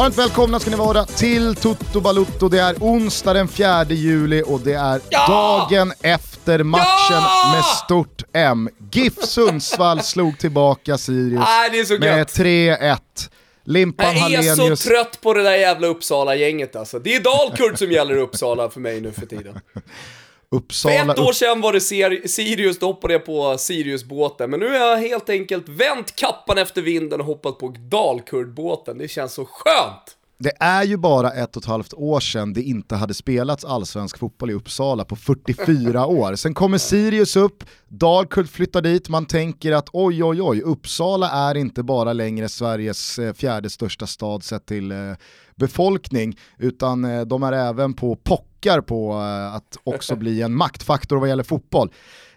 Varmt välkomna ska ni vara till Toto Balutto. Det är onsdag den 4 juli och det är ja! dagen efter matchen ja! med stort M. GIF Sundsvall slog tillbaka Sirius ah, med 3-1. Limpan Jag är Hallenius. så trött på det där jävla Uppsala-gänget alltså. Det är Dalkurd som gäller Uppsala för mig nu för tiden. Uppsala, för ett år sedan var det Sirius, då hoppade jag på Sirius-båten. Men nu har jag helt enkelt vänt kappan efter vinden och hoppat på Dalkurd-båten. Det känns så skönt! Det är ju bara ett och ett halvt år sedan det inte hade spelats allsvensk fotboll i Uppsala på 44 år. Sen kommer Sirius upp, Dalkurd flyttar dit, man tänker att oj oj oj, Uppsala är inte bara längre Sveriges eh, fjärde största stad sett till eh, befolkning, utan eh, de är även på pockar på att också bli en maktfaktor vad gäller fotboll.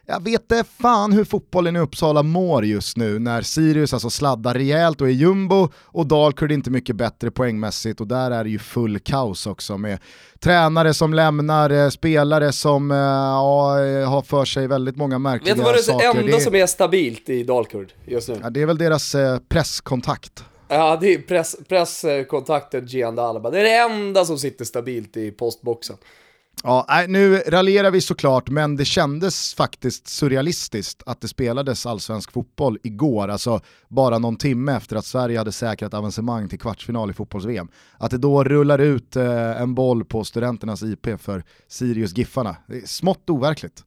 Jag vet inte fan hur fotbollen i Uppsala mår just nu när Sirius alltså sladdar rejält och är jumbo och Dalkurd inte mycket bättre poängmässigt och där är det ju full kaos också med tränare som lämnar, eh, spelare som äh, ja, har för sig väldigt många märkliga saker. Vet du vad det är det enda som är stabilt i Dalkurd just nu? Ja, det är väl deras eh, presskontakt. Ja, det är press, presskontakten Gian Alba. Det är det enda som sitter stabilt i postboxen. Ja, nu raljerar vi såklart, men det kändes faktiskt surrealistiskt att det spelades allsvensk fotboll igår, alltså bara någon timme efter att Sverige hade säkrat avancemang till kvartsfinal i fotbolls-VM. Att det då rullar ut eh, en boll på studenternas IP för Sirius Giffarna, det är smått overkligt.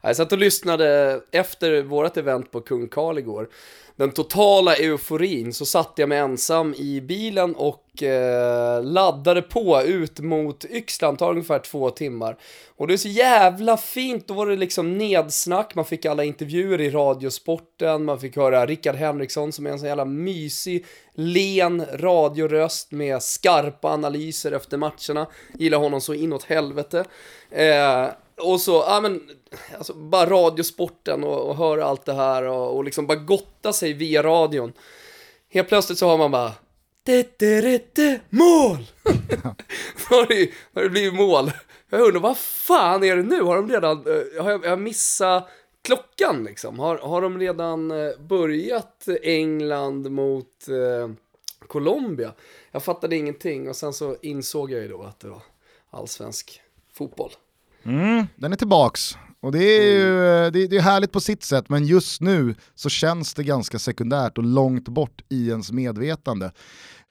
Jag satt och lyssnade efter vårt event på Kung Karl igår. Den totala euforin så satt jag mig ensam i bilen och eh, laddade på ut mot Yxlan, tar ungefär två timmar. Och det är så jävla fint, då var det liksom nedsnack, man fick alla intervjuer i Radiosporten, man fick höra Rickard Henriksson som är en så jävla mysig, len radioröst med skarpa analyser efter matcherna. Gillar honom så inåt helvete. Eh, och så, ja men, alltså bara radiosporten och, och höra allt det här och, och liksom bara gotta sig via radion. Helt plötsligt så har man bara Mål! då har det, har det blivit mål. Jag undrar, vad fan är det nu? Har de redan, eh, har jag, jag missat klockan liksom? Har, har de redan eh, börjat England mot eh, Colombia? Jag fattade ingenting och sen så insåg jag ju då att det var allsvensk fotboll. Mm, den är tillbaks. Och det är ju mm. det, det är härligt på sitt sätt, men just nu så känns det ganska sekundärt och långt bort i ens medvetande.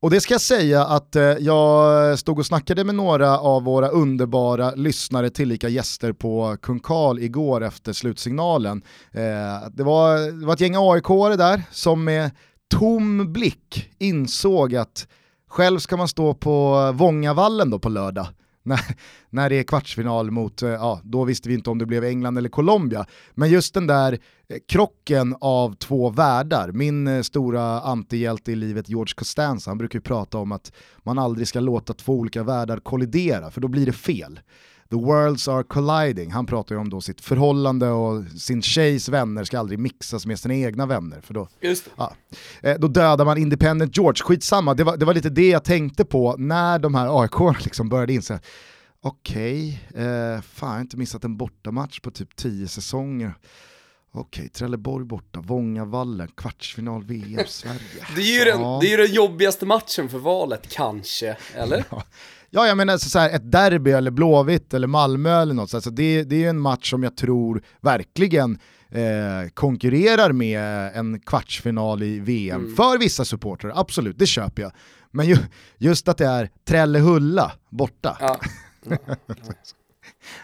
Och det ska jag säga att eh, jag stod och snackade med några av våra underbara lyssnare tillika gäster på Kung Karl igår efter slutsignalen. Eh, det, var, det var ett gäng aik där som med tom blick insåg att själv ska man stå på Vångavallen då på lördag när, när det är kvartsfinal mot, eh, ja då visste vi inte om det blev England eller Colombia. Men just den där eh, krocken av två världar, min eh, stora antihjälte i livet George Costanza, han brukar ju prata om att man aldrig ska låta två olika världar kollidera, för då blir det fel the worlds are colliding. Han pratar ju om då sitt förhållande och sin tjejs vänner ska aldrig mixas med sina egna vänner. För då, ja, eh, då dödar man Independent George, skitsamma. Det var, det var lite det jag tänkte på när de här AIK liksom började inse okej, okay, eh, fan jag har inte missat en bortamatch på typ tio säsonger. Okej, Trelleborg borta, Vångavallen, kvartsfinal VM, Sverige. Det är ju, den, ja. det är den jobbigaste matchen för valet, kanske, eller? Ja. Ja, jag menar så här, ett derby eller Blåvitt eller Malmö eller något, så alltså det, det är en match som jag tror verkligen eh, konkurrerar med en kvartsfinal i VM. Mm. För vissa supportrar, absolut, det köper jag. Men ju, just att det är Trellehulla borta. Ja.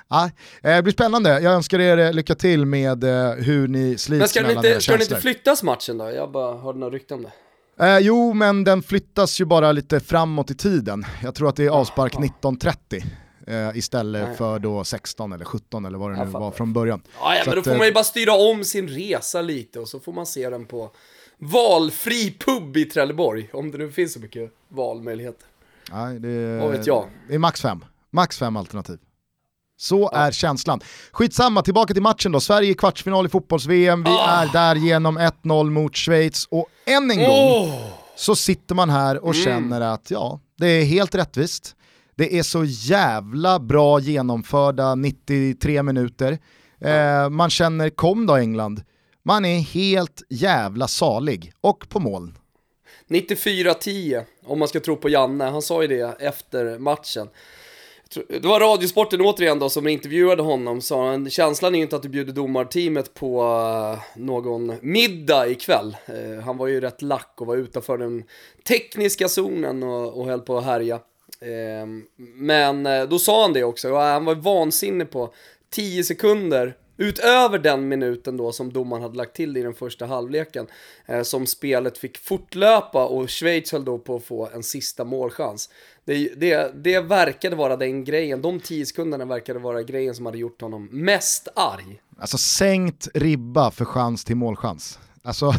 Ja, eh, det blir spännande, jag önskar er eh, lycka till med eh, hur ni slits Men ska mellan den inte, Ska den inte flyttas matchen då? Jag bara hörde några rykten om det. Eh, jo, men den flyttas ju bara lite framåt i tiden. Jag tror att det är avspark 19.30 eh, istället Nej. för då 16 eller 17 eller vad det nu var från början. Ja, ja men då får man ju bara styra om sin resa lite och så får man se den på valfri pub i Trelleborg, om det nu finns så mycket valmöjligheter. Nej, det, vad vet jag? det är max fem. Max fem alternativ. Så ja. är känslan. Skitsamma, tillbaka till matchen då. Sverige i kvartsfinal i fotbolls-VM, vi oh. är där genom 1-0 mot Schweiz och än en gång oh. så sitter man här och mm. känner att ja, det är helt rättvist. Det är så jävla bra genomförda 93 minuter. Eh, man känner kom då England, man är helt jävla salig och på moln. 94-10, om man ska tro på Janne. Han sa ju det efter matchen. Det var Radiosporten återigen då som intervjuade honom, sa han, känslan är ju inte att du bjuder domarteamet på eh, någon middag ikväll. Eh, han var ju rätt lack och var utanför den tekniska zonen och, och höll på att härja. Ehm, men eh, då sa han det också, och han var vansinnig på 10 sekunder Utöver den minuten då som domaren hade lagt till i den första halvleken, eh, som spelet fick fortlöpa och Schweiz höll då på att få en sista målchans. Det, det, det verkade vara den grejen, de tio sekunderna verkade vara grejen som hade gjort honom mest arg. Alltså sänkt ribba för chans till målchans. Alltså,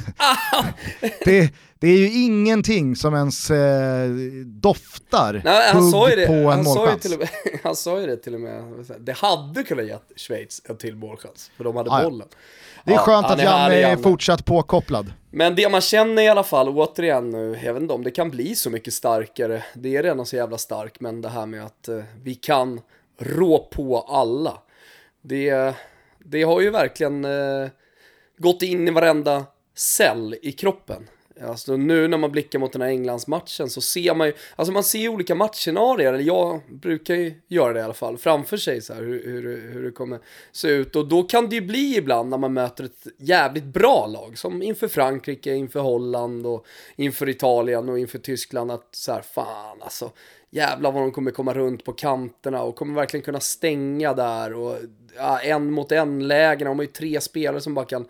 det, det, är ju ingenting som ens eh, doftar Nej, han sa ju det, på en han målchans. Sa med, han sa ju det till och med, det hade kunnat ge Schweiz en till målchans, för de hade ah, bollen. Det är ja, skönt att Janne är fortsatt påkopplad. Men det man känner i alla fall, återigen nu, jag vet inte om det kan bli så mycket starkare, det är redan så jävla stark, men det här med att eh, vi kan rå på alla. Det, det har ju verkligen eh, gått in i varenda cell i kroppen. Alltså nu när man blickar mot den här Englandsmatchen så ser man ju, alltså man ser ju olika matchscenarier, eller jag brukar ju göra det i alla fall, framför sig så här, hur, hur, hur det kommer se ut. Och då kan det ju bli ibland när man möter ett jävligt bra lag, som inför Frankrike, inför Holland och inför Italien och inför Tyskland, att så här, fan alltså, jävlar vad de kommer komma runt på kanterna och kommer verkligen kunna stänga där och ja, en mot en lägen, de har ju tre spelare som bara kan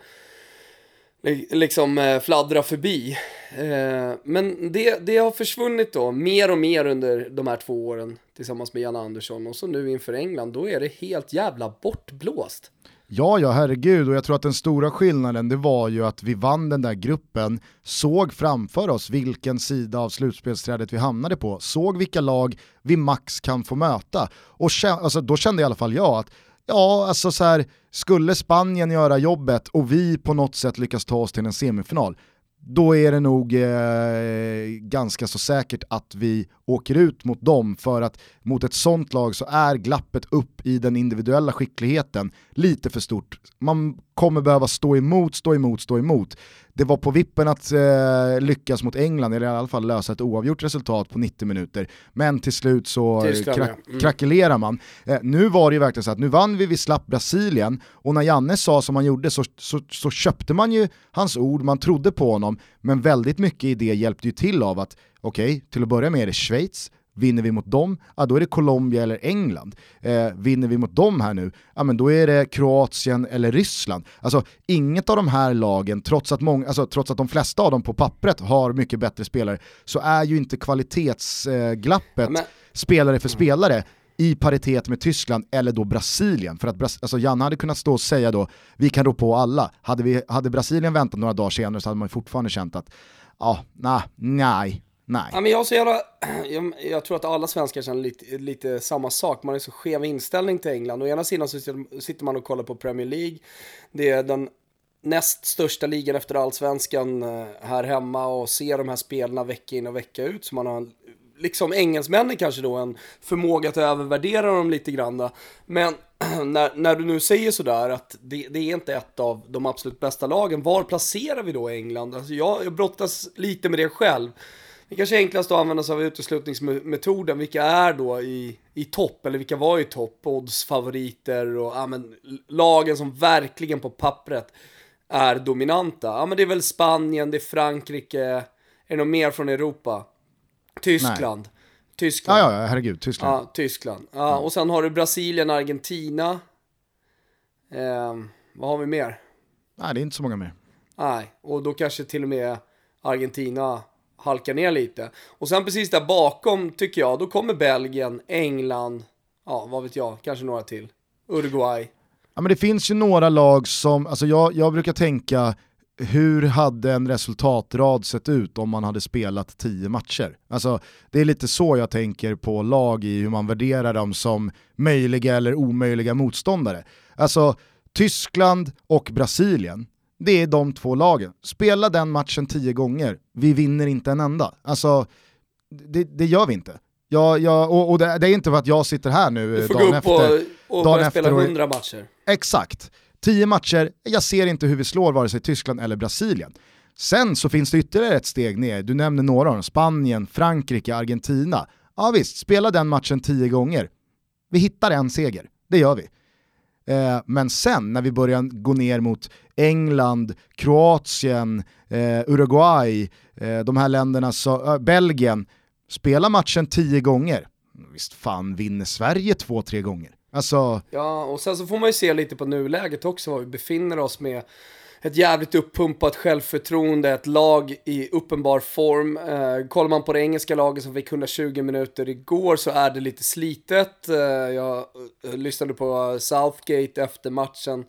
liksom eh, fladdra förbi. Eh, men det, det har försvunnit då mer och mer under de här två åren tillsammans med Jan Andersson och så nu inför England, då är det helt jävla bortblåst. Ja, ja, herregud, och jag tror att den stora skillnaden det var ju att vi vann den där gruppen, såg framför oss vilken sida av slutspelsträdet vi hamnade på, såg vilka lag vi max kan få möta. Och alltså, då kände i alla fall jag att Ja, alltså så här, skulle Spanien göra jobbet och vi på något sätt lyckas ta oss till en semifinal, då är det nog eh, ganska så säkert att vi åker ut mot dem för att mot ett sånt lag så är glappet upp i den individuella skickligheten lite för stort. Man kommer behöva stå emot, stå emot, stå emot. Det var på vippen att eh, lyckas mot England, eller i alla fall lösa ett oavgjort resultat på 90 minuter. Men till slut så Tyskland, mm. krackelerar man. Eh, nu var det ju verkligen så att nu vann vi, vi slapp Brasilien, och när Janne sa som han gjorde så, så, så köpte man ju hans ord, man trodde på honom, men väldigt mycket i det hjälpte ju till av att okej, okay, till att börja med är det Schweiz, Vinner vi mot dem, ja då är det Colombia eller England. Eh, vinner vi mot dem här nu, ja men då är det Kroatien eller Ryssland. Alltså inget av de här lagen, trots att, många, alltså, trots att de flesta av dem på pappret har mycket bättre spelare, så är ju inte kvalitetsglappet eh, spelare för spelare i paritet med Tyskland eller då Brasilien. För att Bras alltså Janne hade kunnat stå och säga då, vi kan rå på alla. Hade, vi, hade Brasilien väntat några dagar senare så hade man fortfarande känt att, ja, nah, nej, Nej. Ja, men jag, så jävla, jag, jag, tror att alla svenskar känner lite, lite samma sak. Man har så skev inställning till England. Å ena sidan så sitter man och kollar på Premier League. Det är den näst största ligan efter allsvenskan eh, här hemma och ser de här spelarna vecka in och vecka ut. Så man har, liksom engelsmännen kanske då, en förmåga att övervärdera dem lite grann. Men när, när du nu säger sådär att det, det, är inte ett av de absolut bästa lagen, var placerar vi då England? Alltså jag, jag brottas lite med det själv. Det kanske är enklast att använda sig av uteslutningsmetoden. Vilka är då i, i topp, eller vilka var i topp? Odds-favoriter och ja, men, lagen som verkligen på pappret är dominanta. Ja men det är väl Spanien, det är Frankrike, är det något mer från Europa? Tyskland. Nej. Tyskland. Ja, ja, herregud, Tyskland. Ja, Tyskland. Ja, och sen har du Brasilien, Argentina. Eh, vad har vi mer? Nej, det är inte så många mer. Nej, och då kanske till och med Argentina halkar ner lite. Och sen precis där bakom tycker jag, då kommer Belgien, England, ja vad vet jag, kanske några till. Uruguay. Ja men det finns ju några lag som, alltså jag, jag brukar tänka, hur hade en resultatrad sett ut om man hade spelat tio matcher? Alltså, det är lite så jag tänker på lag i hur man värderar dem som möjliga eller omöjliga motståndare. Alltså, Tyskland och Brasilien, det är de två lagen. Spela den matchen tio gånger, vi vinner inte en enda. Alltså, det, det gör vi inte. Jag, jag, och, och det, det, är inte för att jag sitter här nu du får dagen gå upp efter. Och, och börja spela hundra matcher. Exakt. Tio matcher, jag ser inte hur vi slår vare sig Tyskland eller Brasilien. Sen så finns det ytterligare ett steg ner, du nämner några av dem, Spanien, Frankrike, Argentina. Ja visst, spela den matchen tio gånger. Vi hittar en seger, det gör vi. Eh, men sen när vi börjar gå ner mot England, Kroatien, eh, Uruguay, eh, de här länderna, så, eh, Belgien, spela matchen tio gånger. Visst fan vinner Sverige två, tre gånger. Alltså... Ja, och sen så får man ju se lite på nuläget också, var vi befinner oss med ett jävligt uppumpat självförtroende, ett lag i uppenbar form. Eh, kollar man på det engelska laget som fick 120 minuter igår så är det lite slitet. Eh, jag eh, lyssnade på Southgate efter matchen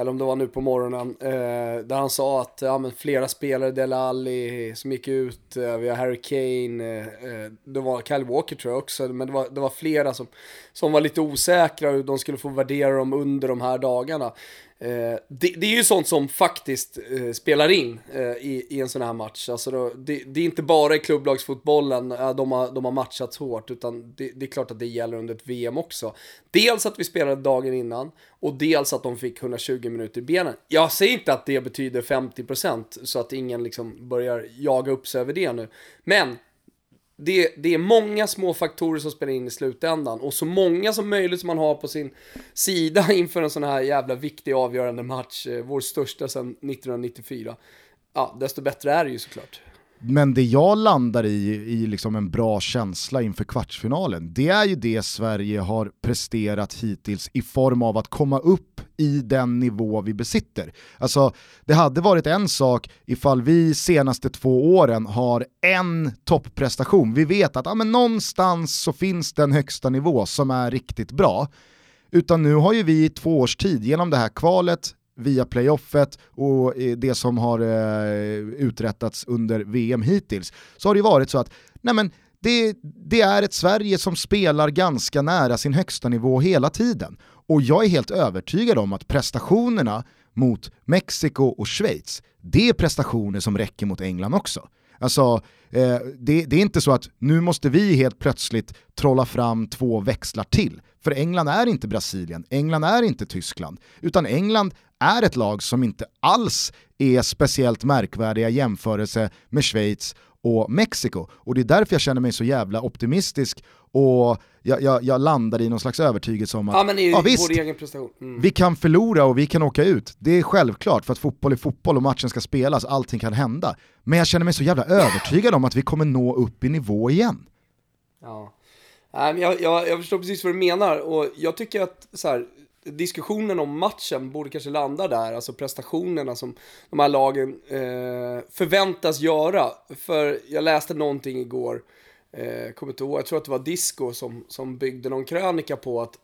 eller om det var nu på morgonen, eh, där han sa att ja, men flera spelare, Dele Alli som gick ut, eh, vi har Harry Kane, eh, eh det var Kyle Walker tror jag också, men det var, det var flera som, som var lite osäkra hur de skulle få värdera dem under de här dagarna. Eh, det, det, är ju sånt som faktiskt eh, spelar in eh, i, i, en sån här match. Alltså då, det, det, är inte bara i klubblagsfotbollen eh, de, har, de har matchats hårt, utan det, det, är klart att det gäller under ett VM också. Dels att vi spelade dagen innan, och dels att de fick 120 minuter i benen. Jag säger inte att det betyder 50% så att ingen liksom börjar jaga upp sig över det nu. Men det, det, är många små faktorer som spelar in i slutändan och så många som möjligt som man har på sin sida inför en sån här jävla viktig avgörande match, eh, vår största sedan 1994. Ja, desto bättre är det ju såklart. Men det jag landar i, i liksom en bra känsla inför kvartsfinalen, det är ju det Sverige har presterat hittills i form av att komma upp i den nivå vi besitter. Alltså, det hade varit en sak ifall vi senaste två åren har en topprestation. Vi vet att ja, men någonstans så finns den högsta nivå som är riktigt bra. Utan nu har ju vi i två års tid genom det här kvalet, via playoffet och eh, det som har eh, uträttats under VM hittills, så har det varit så att nej men, det, det, är ett Sverige som spelar ganska nära sin högsta nivå hela tiden. Och jag är helt övertygad om att prestationerna mot Mexiko och Schweiz, det är prestationer som räcker mot England också. Alltså, eh, det, det, är inte så att nu måste vi helt plötsligt trolla fram två växlar till. För England är inte Brasilien, England är inte Tyskland, utan England är ett lag som inte alls är speciellt märkvärdiga jämförelse med Schweiz och Mexiko. Och det är därför jag känner mig så jävla optimistisk och jag, jag, jag landar i någon slags övertygelse om att ja, men i, ja, visst, egen prestation. Mm. vi kan förlora och vi kan åka ut. Det är självklart för att fotboll är fotboll och matchen ska spelas, allting kan hända. Men jag känner mig så jävla övertygad om att vi kommer nå upp i nivå igen. Ja. jag, jag, jag förstår precis vad du menar och jag tycker att så här, diskussionen om matchen borde kanske landa där, alltså prestationerna som de här lagen eh, förväntas göra. För jag läste någonting igår, eh, kommer inte ihåg, jag tror att det var Disco som, som byggde någon krönika på att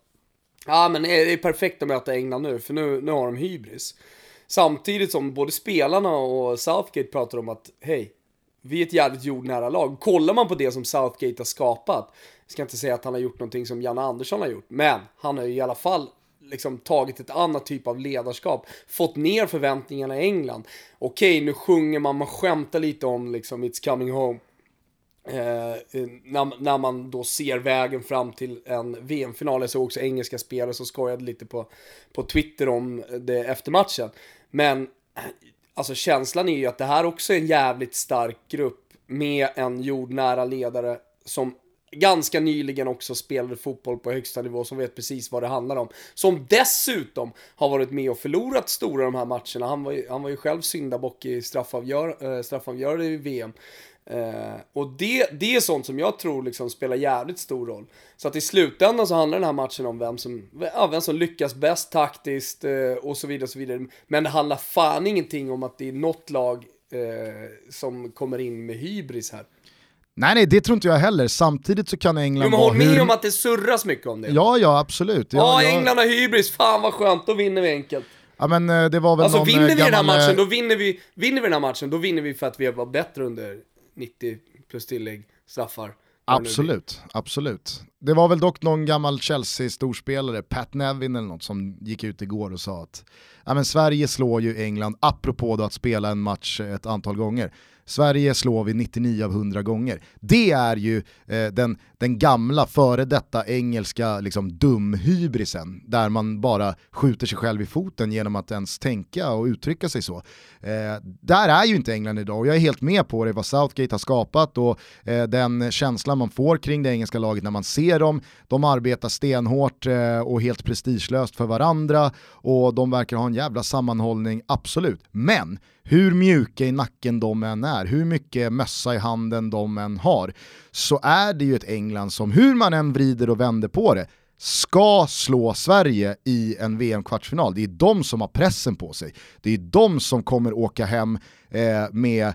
ja men det är perfekt att möta England nu, för nu, nu har de hybris. Samtidigt som både spelarna och Southgate pratar om att hej, vi är ett jävligt jordnära lag. Kollar man på det som Southgate har skapat, jag ska inte säga att han har gjort någonting som Janne Andersson har gjort, men han har ju i alla fall liksom tagit ett annat typ av ledarskap, fått ner förväntningarna i England. Okej, nu sjunger man, man skämtar lite om liksom It's coming home. Eh, eh när, när, man då ser vägen fram till en VM-final. Jag såg också engelska spelare som skojade lite på, på Twitter om det efter matchen. Men eh, alltså känslan är ju att det här också är en jävligt stark grupp med en jordnära ledare som ganska nyligen också spelade fotboll på högsta nivå som vet precis vad det handlar om. Som dessutom har varit med och förlorat stora de här matcherna. Han var ju, han var ju själv syndabock i straffavgör, eh, äh, straffavgörande i VM. Uh, eh, och det, det är sånt som jag tror liksom spelar jävligt stor roll. Så att i slutändan så handlar den här matchen om vem som, ja, vem som lyckas bäst taktiskt uh, och så vidare så vidare. Men det handlar fan ingenting om att det är något lag uh, som kommer in med hybris här. Nej nej, det tror inte jag heller. Samtidigt så kan England vara... håll med hur... om att det surras mycket om det. Ja, ja absolut. Ja, ja England har hybris, fan vad skönt, då vinner vi enkelt. Ja men eh, det var väl Alltså någon vinner vi gammal... den här matchen, då vinner vi, vinner vi den här matchen, då vinner vi för att vi var bättre under 90 plus tillägg, straffar. Absolut, absolut. det var väl dock någon gammal Chelsea-storspelare, Pat Nevin eller något, som gick ut igår och sa att ja, men Sverige slår ju England, apropå då att spela en match ett antal gånger. Sverige slår vi 99 av 100 gånger. Det är ju eh, den, den gamla före detta engelska liksom, dumhybrisen, där man bara skjuter sig själv i foten genom att ens tänka och uttrycka sig så. Eh, där är ju inte England idag och jag är helt med på det, vad Southgate har skapat och eh, den känslan man får kring det engelska laget när man ser dem. De arbetar stenhårt eh, och helt prestigelöst för varandra och de verkar ha en jävla sammanhållning, absolut. Men hur mjuka i nacken de än är, hur mycket mössa i handen de än har, så är det ju ett England som, hur man än vrider och vänder på det, ska slå Sverige i en VM-kvartsfinal. Det är de som har pressen på sig. Det är de som kommer åka hem eh, med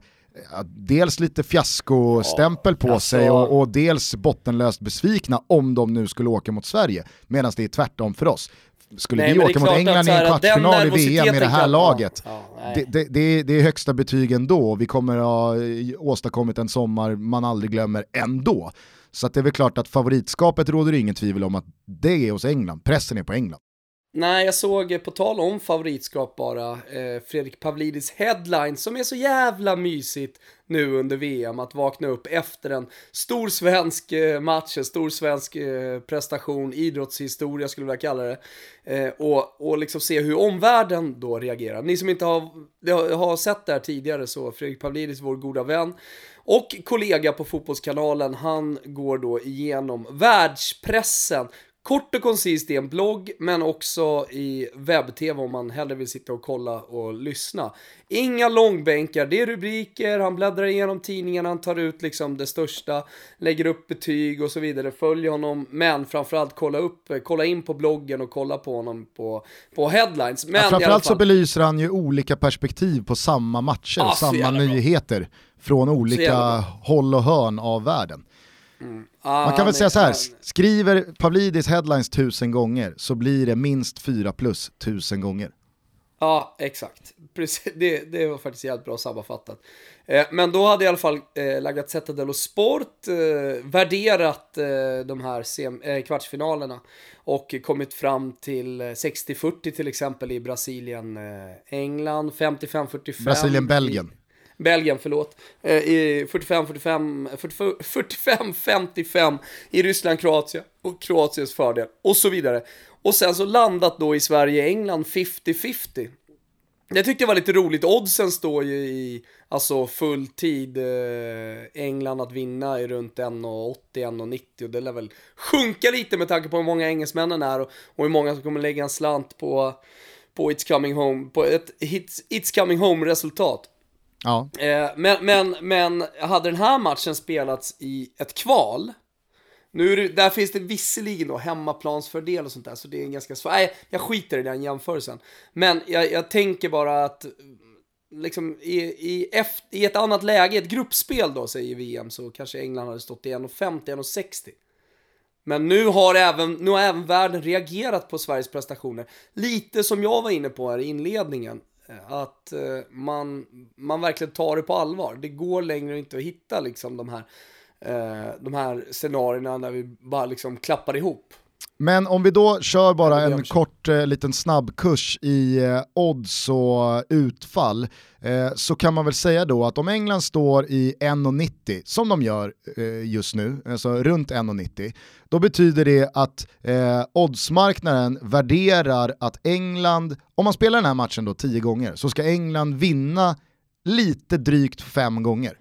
dels lite fiaskostämpel på alltså... sig och, och, dels bottenlöst besvikna om de nu skulle åka mot Sverige, medan det är tvärtom för oss. Skulle Nej, vi åka mot England i en kvartsfinal i VM med det här laget, ja, det, det, det, det, är högsta betyg ändå. Vi kommer ha åstadkommit en sommar man aldrig glömmer ändå. Så det är väl klart att favoritskapet råder ingen tvivel om att det är hos England, pressen är på England. Nej, jag såg, eh, på tal om favoritskap bara, eh, Fredrik Pavlidis headline som är så jävla mysigt nu under VM att vakna upp efter en stor svensk eh, match, en stor svensk eh, prestation, idrottshistoria skulle jag vilja kalla det. Eh, och, och liksom se hur omvärlden då reagerar. Ni som inte har, har sett det här tidigare så Fredrik Pavlidis, vår goda vän, och kollega på Fotbollskanalen, han går då igenom världspressen Kort och koncist i en blogg, men också i webb-tv om man hellre vill sitta och kolla och lyssna. Inga långbänkar, det är rubriker, han bläddrar igenom tidningarna, han tar ut liksom det största, lägger upp betyg och så vidare, följer honom, men framförallt kolla upp, kolla in på bloggen och kolla på honom på, på headlines. Men ja, framförallt så belyser han ju olika perspektiv på samma matcher, ah, samma nyheter, från olika håll och hörn av världen. Mm. Ah, Man kan väl säga så här, skriver Pavlidis headlines tusen gånger så blir det minst fyra plus tusen gånger. Ja, exakt. Precis, det, det var faktiskt jävligt bra sammanfattat. Eh, men då hade i alla fall eh, La Gazzetta dello Sport eh, värderat eh, de här sem, eh, kvartsfinalerna och kommit fram till 60-40 eh, till exempel i Brasilien-England, eh, 55-45 Brasilien-Belgien. Belgien, förlåt, eh, i 45-55 i Ryssland, Kroatien och Kroatiens fördel och så vidare. Och sen så landat då i Sverige-England 50-50. Det tyckte jag var lite roligt. Oddsen står ju i alltså full tid eh, England att vinna i runt 1,80-1,90 och det lär väl sjunka lite med tanke på hur många engelsmännen är och, och hur många som kommer lägga en slant på, på It's Coming Home, på ett It's, It's Coming Home resultat. Ja. Eh, men, men, men hade den här matchen spelats i ett kval, nu det, där finns det visserligen då hemmaplansfördel och sånt där, så det är en ganska svår, nej, jag skiter i den jämförelsen. Men jag, jag tänker bara att, liksom i, i, F, i ett annat läge, ett gruppspel då, säger VM, så kanske England hade stått i 1,50, 1,60. Men nu har, även, nu har även världen reagerat på Sveriges prestationer. Lite som jag var inne på här i inledningen. Att eh, man, man verkligen tar det på allvar. Det går längre inte att hitta liksom de här, eh, de här scenarierna när vi bara liksom klappar ihop. Men om vi då kör bara en kort eh, liten snabbkurs i eh, odds och utfall eh, så kan man väl säga då att om England står i 1,90 som de gör eh, just nu, alltså runt 1,90, då betyder det att eh, oddsmarknaden värderar att England, om man spelar den här matchen då 10 gånger, så ska England vinna lite drygt fem gånger.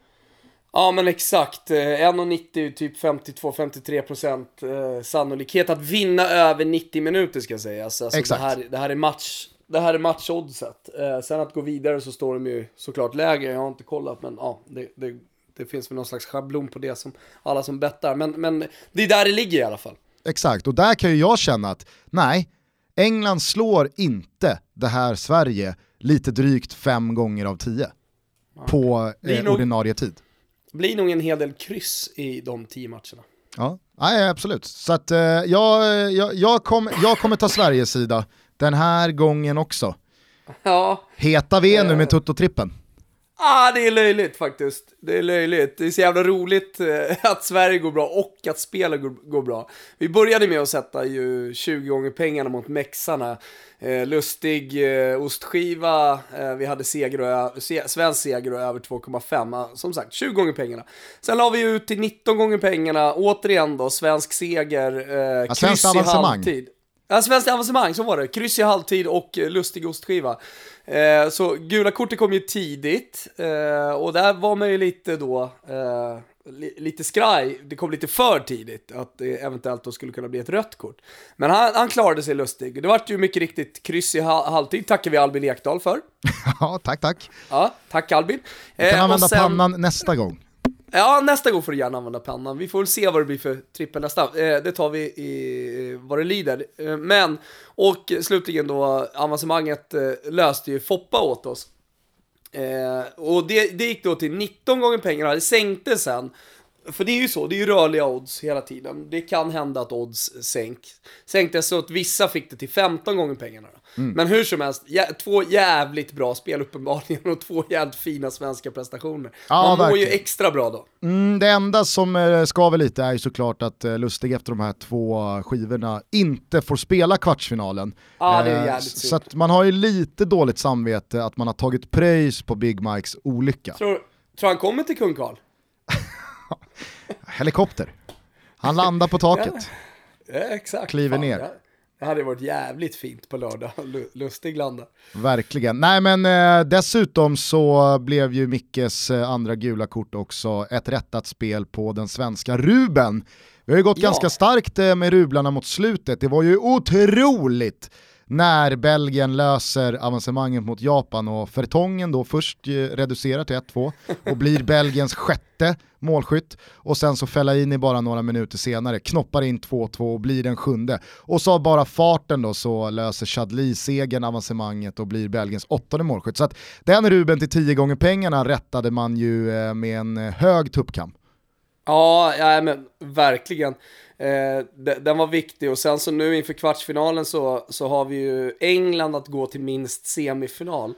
Ja men exakt, 1,90 är typ 52-53% eh, sannolikhet att vinna över 90 minuter ska sägas. Alltså, exakt. Det här, det här är match, det här är matchoddset. Eh, sen att gå vidare så står de ju såklart lägre, jag har inte kollat men ja, det, det, det finns väl någon slags schablon på det som alla som bettar. Men, men det är där det ligger i alla fall. Exakt, och där kan ju jag känna att nej, England slår inte det här Sverige lite drygt fem gånger av tio. Okay. På eh, ordinarie tid blir nog en hel del kryss i de tio matcherna. Ja, Nej, absolut. Så att, eh, jag, jag, jag, kom, jag kommer ta Sveriges sida den här gången också. Ja. Heta V nu med Toto-trippen. Ah, det är löjligt faktiskt. Det är löjligt. Det är så jävla roligt eh, att Sverige går bra och att spelet går, går bra. Vi började med att sätta ju 20 gånger pengarna mot mexarna. Eh, lustig eh, ostskiva, eh, vi hade seger och, se, svensk seger och över 2,5. Som sagt, 20 gånger pengarna. Sen la vi ut till 19 gånger pengarna, återigen då, svensk seger, eh, ja, kryss i halvtid. Ja, svenskt avancemang, så var det. Kryss i halvtid och eh, lustig ostskiva. Eh, så gula kortet kom ju tidigt eh, och där var man ju lite då, eh, li lite skraj, det kom lite för tidigt att det eventuellt då skulle kunna bli ett rött kort. Men han, han klarade sig lustig. Det vart ju mycket riktigt kryss i halvtid, tackar vi Albin Ekdal för. ja, tack tack. Ja, tack Albin. Du kan använda sen... pannan nästa gång. Ja, nästa gång får du gärna använda pennan. Vi får väl se vad det blir för trippel nästa. Eh, det tar vi i vad det lider. Eh, men, och slutligen då, avancemanget eh, löste ju Foppa åt oss. Eh, och det, det gick då till 19 gånger pengarna, det sänkte sen för det är ju så, det är ju rörliga odds hela tiden. Det kan hända att odds sänk, sänktes så att vissa fick det till 15 gånger pengarna. Mm. Men hur som helst, jä två jävligt bra spel uppenbarligen och två jävligt fina svenska prestationer. Ja, Man mår ju extra bra då. Mm, det enda som eh, skaver lite är ju såklart att eh, Lustig efter de här två skivorna inte får spela kvartsfinalen. Ja, det är eh, jävligt Så att man har ju lite dåligt samvete att man har tagit pröjs på Big Mikes olycka. Tror, tror han kommer till Kung Karl? Helikopter. Han landar på taket. Ja, exakt. Kliver Fan, ner. Det hade varit jävligt fint på lördag, lustig landa. Verkligen. Nej men eh, dessutom så blev ju Mickes eh, andra gula kort också ett rättat spel på den svenska Ruben. Vi har ju gått ja. ganska starkt eh, med rublarna mot slutet, det var ju otroligt när Belgien löser avancemanget mot Japan och Fertongen då först reducerar till 1-2 och blir Belgiens sjätte målskytt och sen så Fellaini bara några minuter senare knoppar in 2-2 och blir den sjunde. Och så bara farten då så löser Chadli segern avancemanget och blir Belgiens åttonde målskytt. Så att den Ruben till 10 gånger pengarna rättade man ju eh, med en eh, hög tuppkam. Ja, ja men verkligen. Eh, den var viktig och sen så nu inför kvartsfinalen så, så har vi ju England att gå till minst semifinal.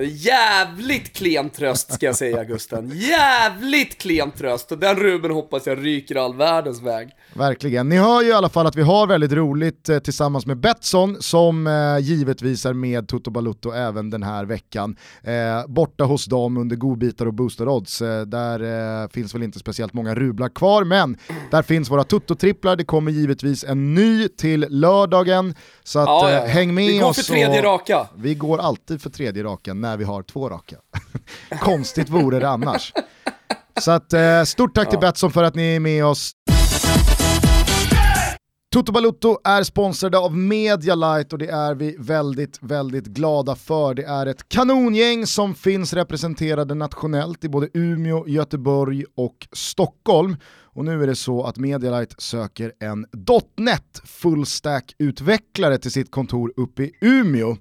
Jävligt klen tröst ska jag säga Gusten. Jävligt klen tröst och den Ruben hoppas jag ryker all världens väg. Verkligen. Ni hör ju i alla fall att vi har väldigt roligt eh, tillsammans med Betsson som eh, givetvis är med Toto Balutto även den här veckan. Eh, borta hos dem under godbitar och booster odds. Eh, där eh, finns väl inte speciellt många rublar kvar men där finns våra toto Toto-tripplar. Det kommer givetvis en ny till lördagen. Så att, ja, ja. Eh, häng med oss. Vi går för tredje raka. Vi går alltid för tredje raka när vi har två raka. Konstigt vore det annars. Så att, stort tack till Betsson för att ni är med oss. Toto Balutto är sponsrade av Medialight och det är vi väldigt, väldigt glada för. Det är ett kanongäng som finns representerade nationellt i både Umeå, Göteborg och Stockholm. Och nu är det så att Medialight söker en .NET fullstack-utvecklare till sitt kontor uppe i Umeå.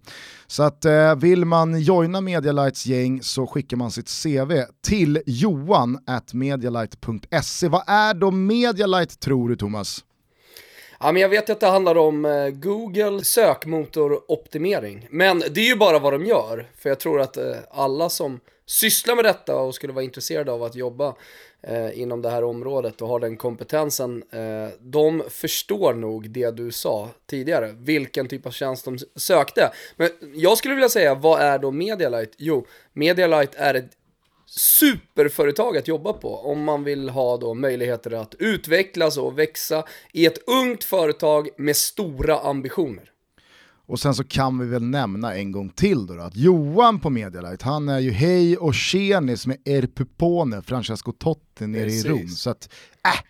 Så att eh, vill man joina Medialights gäng så skickar man sitt CV till johan at medialight.se. Vad är då Medialight tror du Thomas? Ja, men jag vet att det handlar om eh, Google sökmotoroptimering. Men det är ju bara vad de gör. För jag tror att eh, alla som sysslar med detta och skulle vara intresserade av att jobba eh, inom det här området och har den kompetensen, eh, de förstår nog det du sa tidigare, vilken typ av tjänst de sökte. Men jag skulle vilja säga, vad är då Medialight? Jo, Medialight är ett superföretag att jobba på om man vill ha då möjligheter att utvecklas och växa i ett ungt företag med stora ambitioner. Och sen så kan vi väl nämna en gång till då, då att Johan på Medialight, han är ju hej och tjenis med Erpupone, Francesco Totti nere Precis. i Rom. Så att, äh,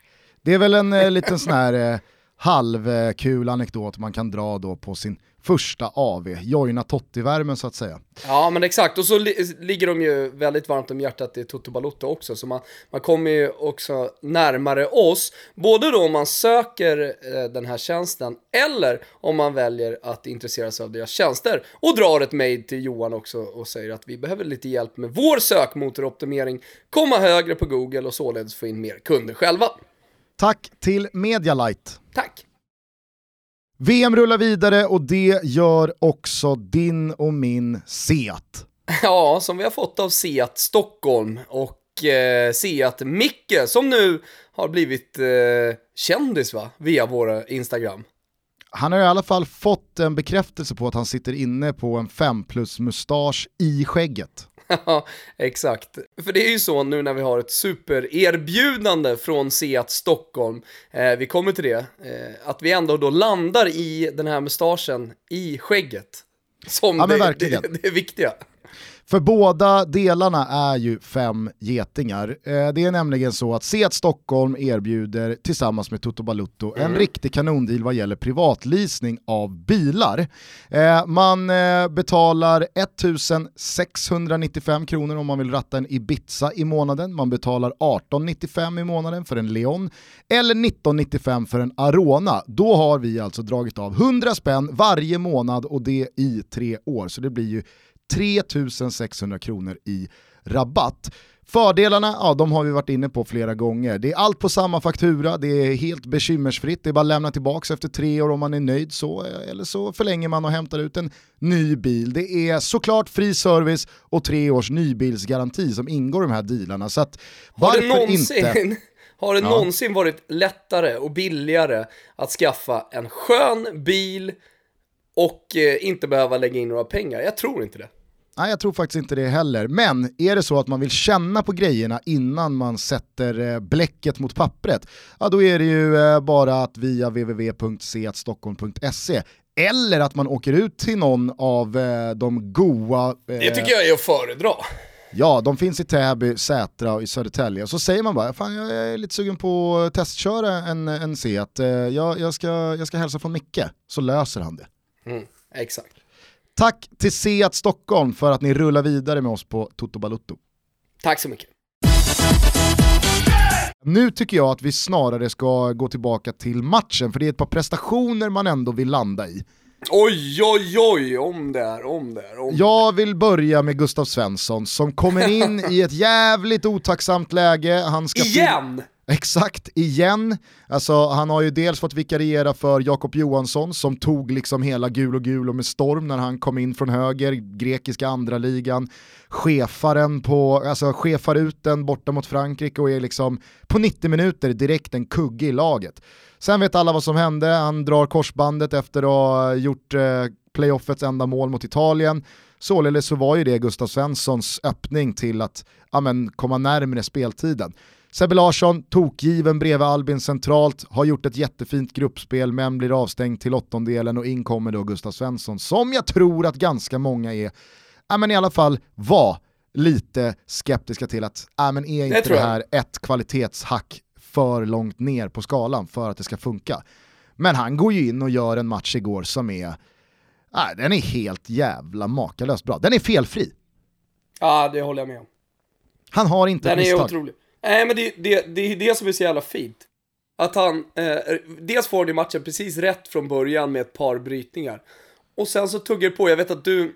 det är väl en eh, liten sån här eh, halvkul anekdot man kan dra då på sin första AV, joina Totti-värmen så att säga. Ja men exakt, och så li ligger de ju väldigt varmt om hjärtat i Toto Balotto också, så man, man kommer ju också närmare oss, både då om man söker eh, den här tjänsten, eller om man väljer att intressera sig av deras tjänster, och drar ett mail till Johan också och säger att vi behöver lite hjälp med vår sökmotoroptimering, komma högre på Google och således få in mer kunder själva. Tack till Medialight. Tack. VM rullar vidare och det gör också din och min Seat. Ja, som vi har fått av Seat Stockholm och eh, Seat Micke som nu har blivit eh, kändis va, via våra Instagram. Han har i alla fall fått en bekräftelse på att han sitter inne på en 5 plus mustasch i skägget. Ja, exakt. För det är ju så nu när vi har ett supererbjudande från Seat Stockholm, eh, vi kommer till det, eh, att vi ändå då landar i den här mustaschen i skägget. Som Ja, det, det, det är viktiga. För båda delarna är ju fem getingar. Eh, det är nämligen så att Seat Stockholm erbjuder tillsammans med Toto Balutto en riktig kanondeal vad gäller privatleasing av bilar. Eh, man eh, betalar 1695 kronor om man vill ratta en Ibiza i månaden, man betalar 1895 i månaden för en Leon eller 1995 för en Arona. Då har vi alltså dragit av 100 spänn varje månad och det i tre år, så det blir ju 3600 kronor i rabatt. Fördelarna, ja de har vi varit inne på flera gånger. Det är allt på samma faktura, det är helt bekymmersfritt, det är bara att lämna tillbaka efter tre år om man är nöjd så, eller så förlänger man och hämtar ut en ny bil. Det är såklart fri service och tre års nybilsgaranti som ingår i de här dealarna. Så att, Har det någonsin, inte? har det Ja. någonsin varit lättare och billigare att skaffa en skön bil och eh, inte behöva lägga in några pengar? Jag tror inte det. Nej, jag tror faktiskt inte det heller. Men är det så att man vill känna på grejerna innan man sätter eh, bläcket mot pappret, ja då är det ju eh, bara att via www.seatstockholm.se eller att man åker ut till någon av eh, de goa... Det tycker jag är att föredra. Ja, de finns i Täby, Sätra och i Södertälje. Och så säger man bara, fan jag är lite sugen på att testköra en, en Seat, jag, jag, ska, jag ska hälsa från Micke, så löser han det. Mm, exakt. Tack till Seat Stockholm för att ni rullar vidare med oss på Toto Balutto. Tack så mycket. Nu tycker jag att vi snarare ska gå tillbaka till matchen, för det är ett par prestationer man ändå vill landa i. Oj, oj, oj, om det är, om det är, om Jag vill börja med Gustav Svensson som kommer in i ett jävligt otacksamt läge. Han ska Igen! Exakt, igen. Alltså, han har ju dels fått vikariera för Jakob Johansson som tog liksom hela gul och gul och med storm när han kom in från höger, grekiska andra ligan. Chefaren på, alltså chefar ut den borta mot Frankrike och är liksom på 90 minuter direkt en kugge i laget. Sen vet alla vad som hände, han drar korsbandet efter att ha gjort eh, playoffets enda mål mot Italien. Således så var ju det Gustav Svenssons öppning till att amen, komma närmre speltiden. Sebbe Larsson, tokgiven bredvid Albin centralt, har gjort ett jättefint gruppspel men blir avstängd till åttondelen och in kommer då Gustav Svensson som jag tror att ganska många är, ja men i alla fall var lite skeptiska till att, ja men är inte det jag. här ett kvalitetshack för långt ner på skalan för att det ska funka? Men han går ju in och gör en match igår som är, ja, den är helt jävla makalöst bra. Den är felfri. Ja, det håller jag med om. Han har inte Den ett är misstag. otrolig. Nej, men det, det, det är det som är så jävla fint. Att han, eh, dels får han ju matchen precis rätt från början med ett par brytningar. Och sen så tuggar det på, jag vet att du,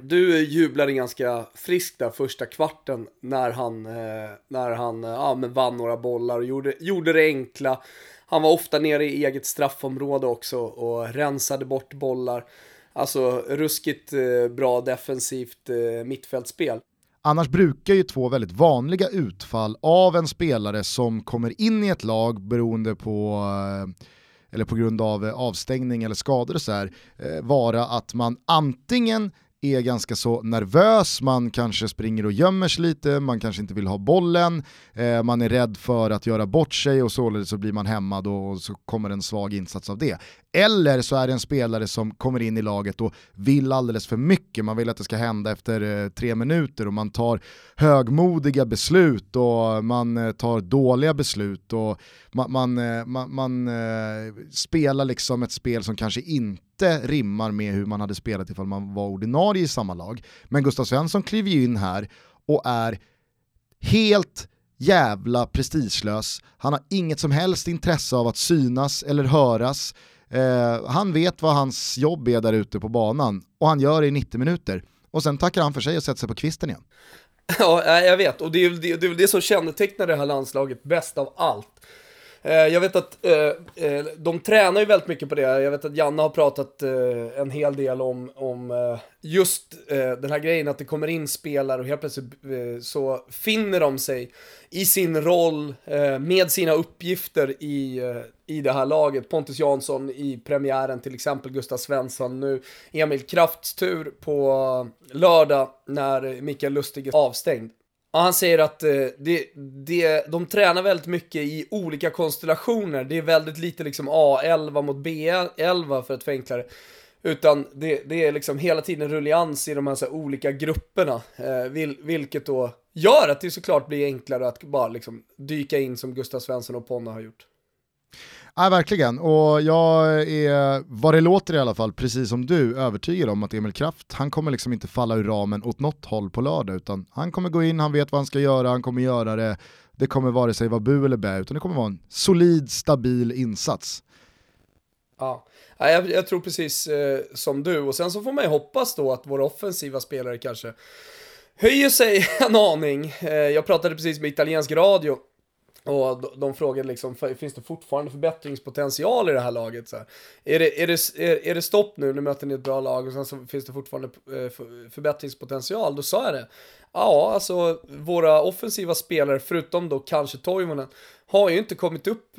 du jublade ganska friskt där första kvarten när han, eh, när han eh, ja, men vann några bollar och gjorde, gjorde det enkla. Han var ofta nere i eget straffområde också och rensade bort bollar. Alltså ruskigt eh, bra defensivt eh, mittfältspel. Annars brukar ju två väldigt vanliga utfall av en spelare som kommer in i ett lag beroende på eh, eller på grund av eh, avstängning eller skador och så här, eh, vara att man antingen är ganska så nervös, man kanske springer och gömmer sig lite, man kanske inte vill ha bollen, eh, man är rädd för att göra bort sig och således så blir man hämmad och så kommer en svag insats av det. Eller så är det en spelare som kommer in i laget och vill alldeles för mycket, man vill att det ska hända efter eh, tre minuter och man tar högmodiga beslut och man eh, tar dåliga beslut och man, eh, man, man, man spelar liksom ett spel som kanske inte rimmar med hur man hade spelat ifall man var ordinarie i samma lag. Men Gustav Svensson kliver ju in här och är helt jävla prestigelös. Han har inget som helst intresse av att synas eller höras. Eh, han vet vad hans jobb är där ute på banan och han gör det i 90 minuter. Och sen tackar han för sig och sätter sig på kvisten igen. Ja, eh, jag vet. Och det är, väl det, det är väl det som kännetecknar det här landslaget bäst av allt. Eh, jag vet att eh, eh, de tränar ju väldigt mycket på det. Jag vet att Janne har pratat en hel del om, om just den här grejen att det kommer in spelare och helt plötsligt så finner de sig i sin roll med sina uppgifter i, i det här laget. Pontus Jansson i premiären till exempel, Gustav Svensson nu, Emil Krafts tur på lördag när Mikael Lustig är avstängd. Ja, han säger att eh, det, det, de tränar väldigt mycket i olika konstellationer. Det är väldigt lite liksom A11 mot B11 för att förenkla det. Utan det, det är liksom hela tiden rullians i de här, så här olika grupperna. Eh, vil, vilket då gör att det såklart blir enklare att bara liksom dyka in som Gustav Svensson och Ponna har gjort. Ja, verkligen, och jag är, vad det låter i alla fall, precis som du, övertygad om att Emil Kraft, han kommer liksom inte falla ur ramen åt något håll på lördag, utan han kommer gå in, han vet vad han ska göra, han kommer göra det, det kommer vare sig vara bu eller bä, utan det kommer vara en solid, stabil insats. Ja, jag, jag tror precis eh, som du, och sen så får man ju hoppas då att våra offensiva spelare kanske höjer sig en aning. Eh, jag pratade precis med italiensk radio och de, frågade liksom, finns det fortfarande förbättringspotential i det här laget? Så här, är, det, är, det, är, är det stopp nu, nu möter ni ett bra lag och sen så finns det fortfarande eh, förbättringspotential? Då sa jag det. Ja, alltså våra offensiva spelare, förutom då kanske Toivonen, har ju inte kommit upp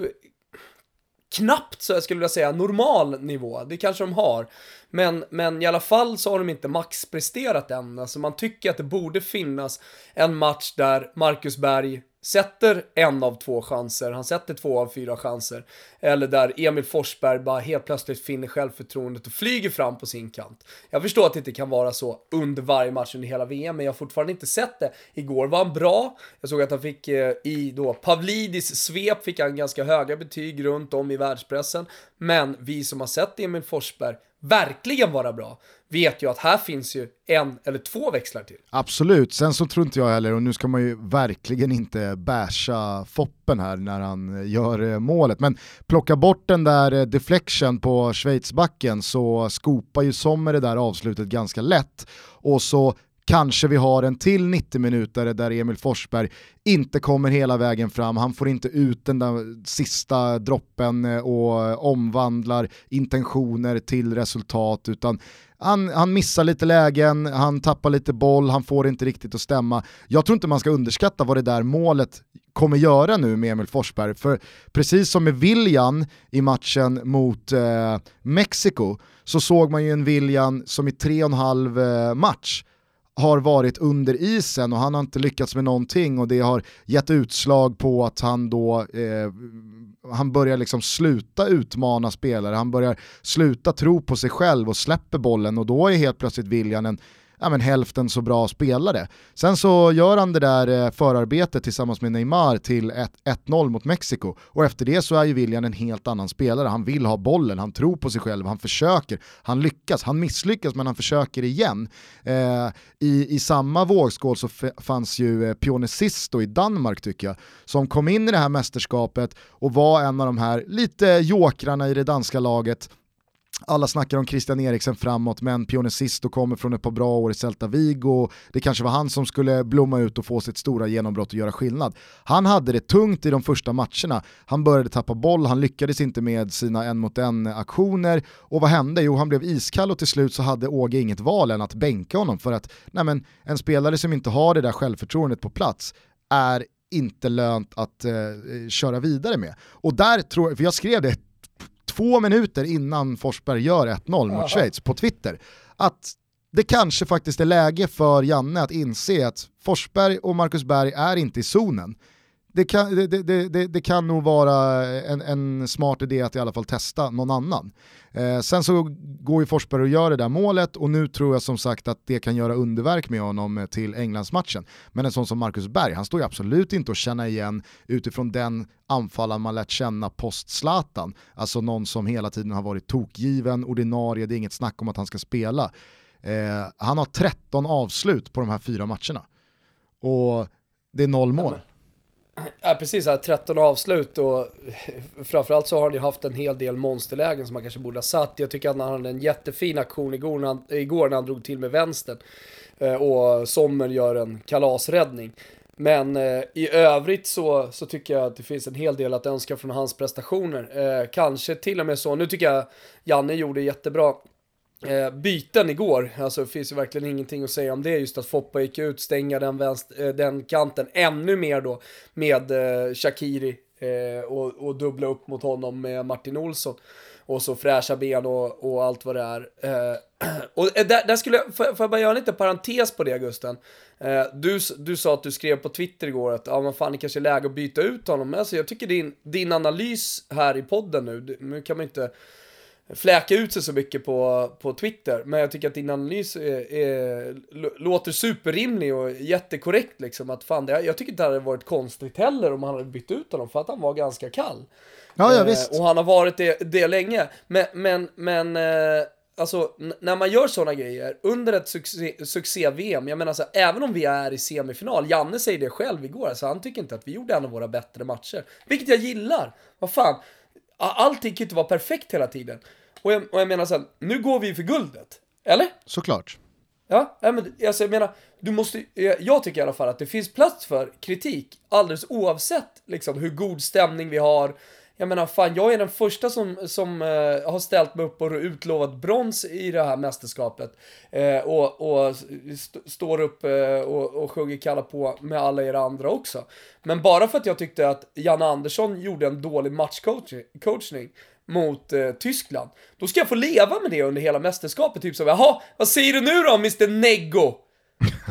knappt så jag skulle vilja säga normal nivå, det kanske de har. Men, men i alla fall så har de inte maxpresterat än. Alltså man tycker att det borde finnas en match där Marcus Berg sätter en av två chanser, han sätter två av fyra chanser. Eller där Emil Forsberg bara helt plötsligt finner självförtroendet och flyger fram på sin kant. Jag förstår att det inte kan vara så under varje match under hela VM, men jag har fortfarande inte sett det. Igår var han bra, jag såg att han fick eh, i då Pavlidis svep fick han ganska höga betyg runt om i världspressen. Men vi som har sett Emil Forsberg verkligen vara bra, vet ju att här finns ju en eller två växlar till. Absolut, sen så tror inte jag heller, och nu ska man ju verkligen inte basha Foppen här när han gör eh, målet, men plocka bort den där eh, deflection på Schweizbacken så skopar ju Sommer det där avslutet ganska lätt. Och så Kanske vi har en till 90-minutare där Emil Forsberg inte kommer hela vägen fram, han får inte ut den där sista droppen eh, och omvandlar intentioner till resultat utan han, han missar lite lägen, han tappar lite boll, han får det inte riktigt att stämma. Jag tror inte man ska underskatta vad det där målet kommer göra nu med Emil Forsberg, för precis som med William i matchen mot eh, Mexiko så såg man ju en William som i tre och en halv eh, match har varit under isen och han har inte lyckats med någonting och det har gett utslag på att han då eh, han börjar liksom sluta utmana spelare, han börjar sluta tro på sig själv och släpper bollen och då är helt plötsligt William en ja, men hälften så bra spelare. Sen så gör han det där eh, förarbetet tillsammans med Neymar till 1-0 mot Mexiko och efter det så är ju William en helt annan spelare. Han vill ha bollen, han tror på sig själv, han försöker, han lyckas, han misslyckas men han försöker igen. Eh, i, I samma vågskål så fanns ju eh, Pione Sisto i Danmark tycker jag, som kom in i det här mästerskapet och var en av de här lite jokrarna i det danska laget alla snackar om Christian Eriksen framåt, men Pione Sisto kommer från ett par bra år i Celta Vigo. Det kanske var han som skulle blomma ut och få sitt stora genombrott och göra skillnad. Han hade det tungt i de första matcherna. Han började tappa boll, han lyckades inte med sina en mot en aktioner. Och vad hände? Jo, han blev iskall och till slut så hade Åge inget val än att bänka honom för att nej men, en spelare som inte har det där självförtroendet på plats är inte lönt att eh, köra vidare med. Och där tror jag, för jag skrev det två minuter innan Forsberg gör 1-0 mot Schweiz på Twitter, att det kanske faktiskt är läge för Janne att inse att Forsberg och Marcus Berg är inte i zonen det kan, det, det, det, det, kan nog vara en, en, smart idé att i alla fall testa någon annan. Eh, sen så går ju Forsberg och gör det där målet och nu tror jag som sagt att det kan göra underverk med honom eh, till Englandsmatchen. Men en sån som Marcus Berg, han står ju absolut inte att känna igen utifrån den anfallaren man lärt känna post-Zlatan. Alltså någon som hela tiden har varit tokgiven, ordinarie, det är inget snack om att han ska spela. Eh, han har 13 avslut på de här fyra matcherna. Och det är noll mål. Ja precis, här, 13 avslut och framförallt så har han ju haft en hel del monsterlägen som han kanske borde ha satt. Jag tycker att han hade en jättefin aktion igår när han, igår när han drog till med vänstern. Eh, och Sommer gör en kalasräddning. Men eh, i övrigt så, så tycker jag att det finns en hel del att önska från hans prestationer. Eh, kanske till och med så, nu tycker jag Janne gjorde jättebra eh, byten igår. Alltså det finns ju verkligen ingenting att säga om det. Just att Foppa gick ut, stänga den, vänster, eh, den kanten ännu mer då med eh, Shakiri eh, och, och dubbla upp mot honom med Martin Olsson. Och så fräscha ben och, och allt vad det är. Eh, och eh, där, där skulle jag, får, jag bara göra en liten parentes på det Gusten? Eh, du, du sa att du skrev på Twitter igår att ja, men fan, det kanske är läge att byta ut honom. Men alltså, jag tycker din, din analys här i podden nu, nu kan man inte fläka ut sig så mycket på, på Twitter, men jag tycker att din analys är, är, låter superrimlig och jättekorrekt liksom. Att fan, det, jag tycker inte det hade varit konstigt heller om han hade bytt ut honom, för att han var ganska kall. Ja, ja visst. Eh, och han har varit det, det länge. Men, men, men eh, alltså när man gör sådana grejer under ett succé-VM, succé jag menar alltså även om vi är i semifinal, Janne säger det själv igår, alltså han tycker inte att vi gjorde en av våra bättre matcher. Vilket jag gillar. Vad fan, allting kan ju inte vara perfekt hela tiden. Och jag, och jag menar sen, nu går vi för guldet. Eller? Såklart. Ja, men alltså jag menar, du måste, jag tycker i alla fall att det finns plats för kritik alldeles oavsett liksom hur god stämning vi har, jag menar, fan, jag är den första som, som eh, har ställt mig upp och utlovat brons i det här mästerskapet. Eh, och och st står upp eh, och, och sjunger kalla på med alla er andra också. Men bara för att jag tyckte att Janne Andersson gjorde en dålig matchcoachning mot eh, Tyskland, då ska jag få leva med det under hela mästerskapet. Typ som, jaha, vad säger du nu då, Mr Neggo?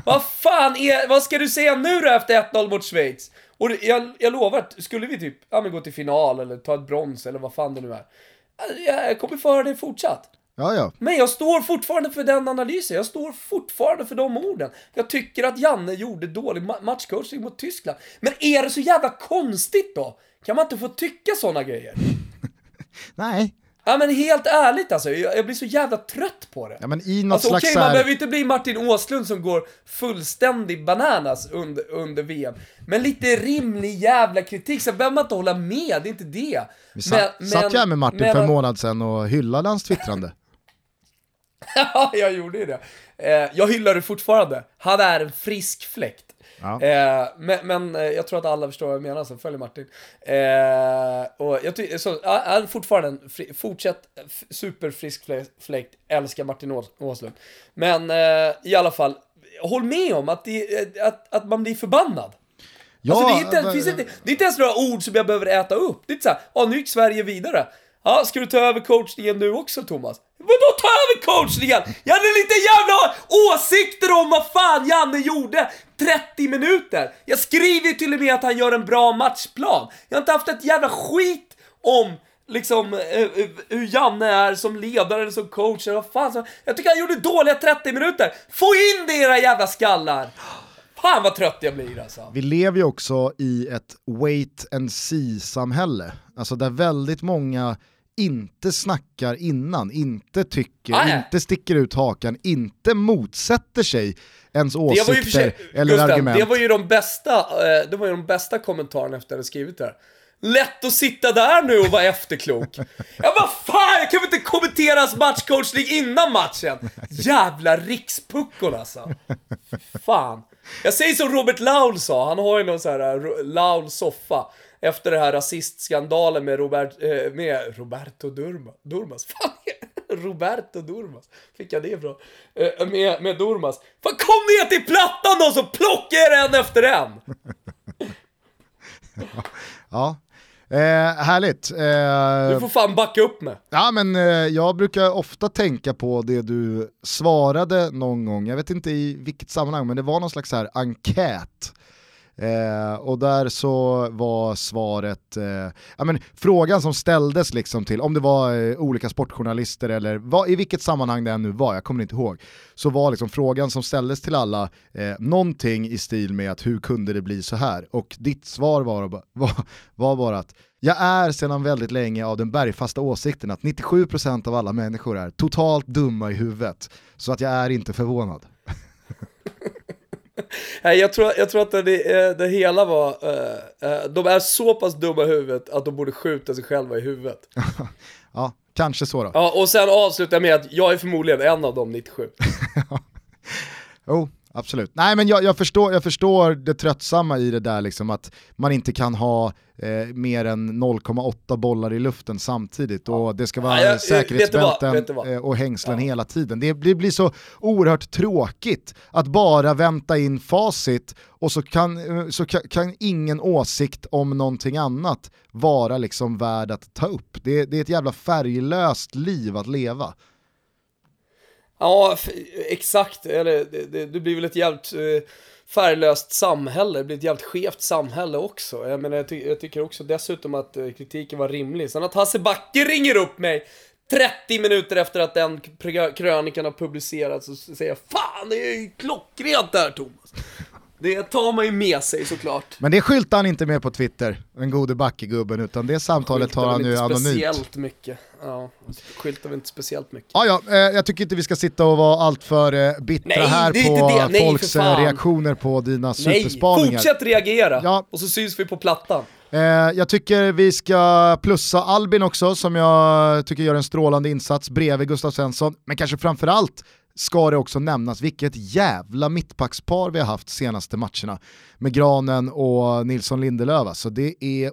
Vad fan är, vad ska du säga nu då efter 1-0 mot Schweiz? Och jag, jag lovar att skulle vi typ, ja men gå till final eller ta ett brons eller vad fan det nu är. Jag kommer få höra det fortsatt. Ja, ja. Men jag står fortfarande för den analysen, jag står fortfarande för de orden. Jag tycker att Janne gjorde dålig matchcoaching mot Tyskland. Men är det så jävla konstigt då? Kan man inte få tycka sådana grejer? Nej, Ja men helt ärligt alltså, jag, jag, blir så jävla trött på det. Ja men i något alltså, slags Okej, okay, man behöver inte bli Martin Åslund som går fullständig bananas under, under VM. Men lite rimlig jävla kritik, så behöver man inte hålla med, det är inte det. Vi satt, men, satt jag med Martin men, för en månad sedan och hyllade hans twittrande. Ja, jag gjorde ju det. Eh, jag hyllar det fortfarande. Han är en frisk fläkt. Ja. Eh, men, men eh, jag tror att alla förstår vad jag menar som följer Martin. Eh, och jag tycker, så, är fortfarande en fri, fortsätt superfrisk fläkt, älskar Martin Åslund. Men eh, i alla fall, håll med om att, det, att, att man blir förbannad. Ja, alltså, det, är inte, men... finns inte, det är inte ens några ord som jag behöver äta upp. Det är inte såhär, ja nu gick Sverige vidare. Ja, ska du ta över coachningen nu också Thomas? Vadå ta över coachningen? Jag hade lite jävla åsikter om vad fan Janne gjorde 30 minuter. Jag skriver ju till och med att han gör en bra matchplan. Jag har inte haft ett jävla skit om liksom uh, hur Janne är som ledare eller som coach eller vad fan som, Jag tycker han gjorde dåliga 30 minuter. Få in det era jävla skallar! Fan vad trött jag blir alltså. Vi lever ju också i ett wait and see-samhälle. Alltså där väldigt många inte snackar innan, inte tycker, ah, inte sticker ut hakan, inte motsätter sig ens åsikter sig, eller Gustav, argument. Det var ju de bästa, eh, det var ju de bästa kommentarerna efter att jag hade skrivit det här. Lätt att sitta där nu och vara efterklok. Ja vad fan, jag kan väl inte kommentera hans matchcoachning innan matchen? Jävla rikspuckon alltså. Fan. Jag säger som Robert Laul sa, han har ju någon sån här eh, Laul soffa efter det här rasistskandalen med, Robert, eh, med Roberto Durma, Durmas. Fan, Roberto Durmas. Fick jag det ifrån? Eh, med, med Durmas. Fan kom ner till plattan då så plockar jag en efter en! ja. ja. Eh, härligt. Eh, du får fan backa upp med. Ja men eh, jag brukar ofta tänka på det du svarade någon gång, jag vet inte i vilket sammanhang, men det var någon slags här enkät Eh, och där så var svaret, eh, ja, men frågan som ställdes liksom till, om det var eh, olika sportjournalister eller vad, i vilket sammanhang det än nu var, jag kommer inte ihåg, så var liksom frågan som ställdes till alla eh, någonting i stil med att hur kunde det bli så här? Och ditt svar var, var, var bara att jag är sedan väldigt länge av den bergfasta åsikten att 97% av alla människor är totalt dumma i huvudet, så att jag är inte förvånad. Nej, jag tror, jag tror att det, eh, det hela var, uh, de är så pass dumma i huvudet att de borde skjuta sig själva i huvudet. ja, kanske så då. Ja, och sen avslutar jag med att jag är förmodligen en av de 97. oh, absolut. Nej men jag, jag, förstår, jag förstår det tröttsamma i det där liksom att man inte kan ha eh, mer än 0,8 bollar i luften samtidigt och det ska vara Ja, jag- säkerhetsbälten vad? eh, och hängslen Ja. hela tiden. Det, det blir så oerhört tråkigt att bara vänta in facit och så kan, eh, så kan, kan ingen åsikt om någonting annat vara liksom värd att ta upp. Det, det är ett jävla färglöst liv att leva. Ja, exakt. Eller det, det, det blir väl ett jävligt eh, färglöst samhälle. Det blir ett jävligt skevt samhälle också. Jag, menar, jag, ty jag tycker också dessutom att eh, kritiken var rimlig. Sen att Hasse Backe ringer upp mig 30 minuter efter att den krönikan har publicerats och säger Fan, det är ju klockrent där Thomas. Det tar man ju med sig såklart. Men det skyltar han inte med på Twitter, den gode Backegubben, utan det samtalet tar han ju anonymt. speciellt mycket. Ja, skyltar väl inte speciellt mycket. Ja, ja, eh, jag tycker inte vi ska sitta och vara alltför eh, bittra Nej, här på. Nej, folks eh, reaktioner på dina Nej, superspaningar. fortsätt reagera! Ja. Och så syns vi på plattan. Jag tycker vi ska plussa Albin också, som jag tycker gör en strålande insats bredvid Gustav Svensson. Men kanske framförallt ska det också nämnas vilket jävla mittbackspar vi har haft senaste matcherna med Granen och Nilsson Lindelöf. Så det är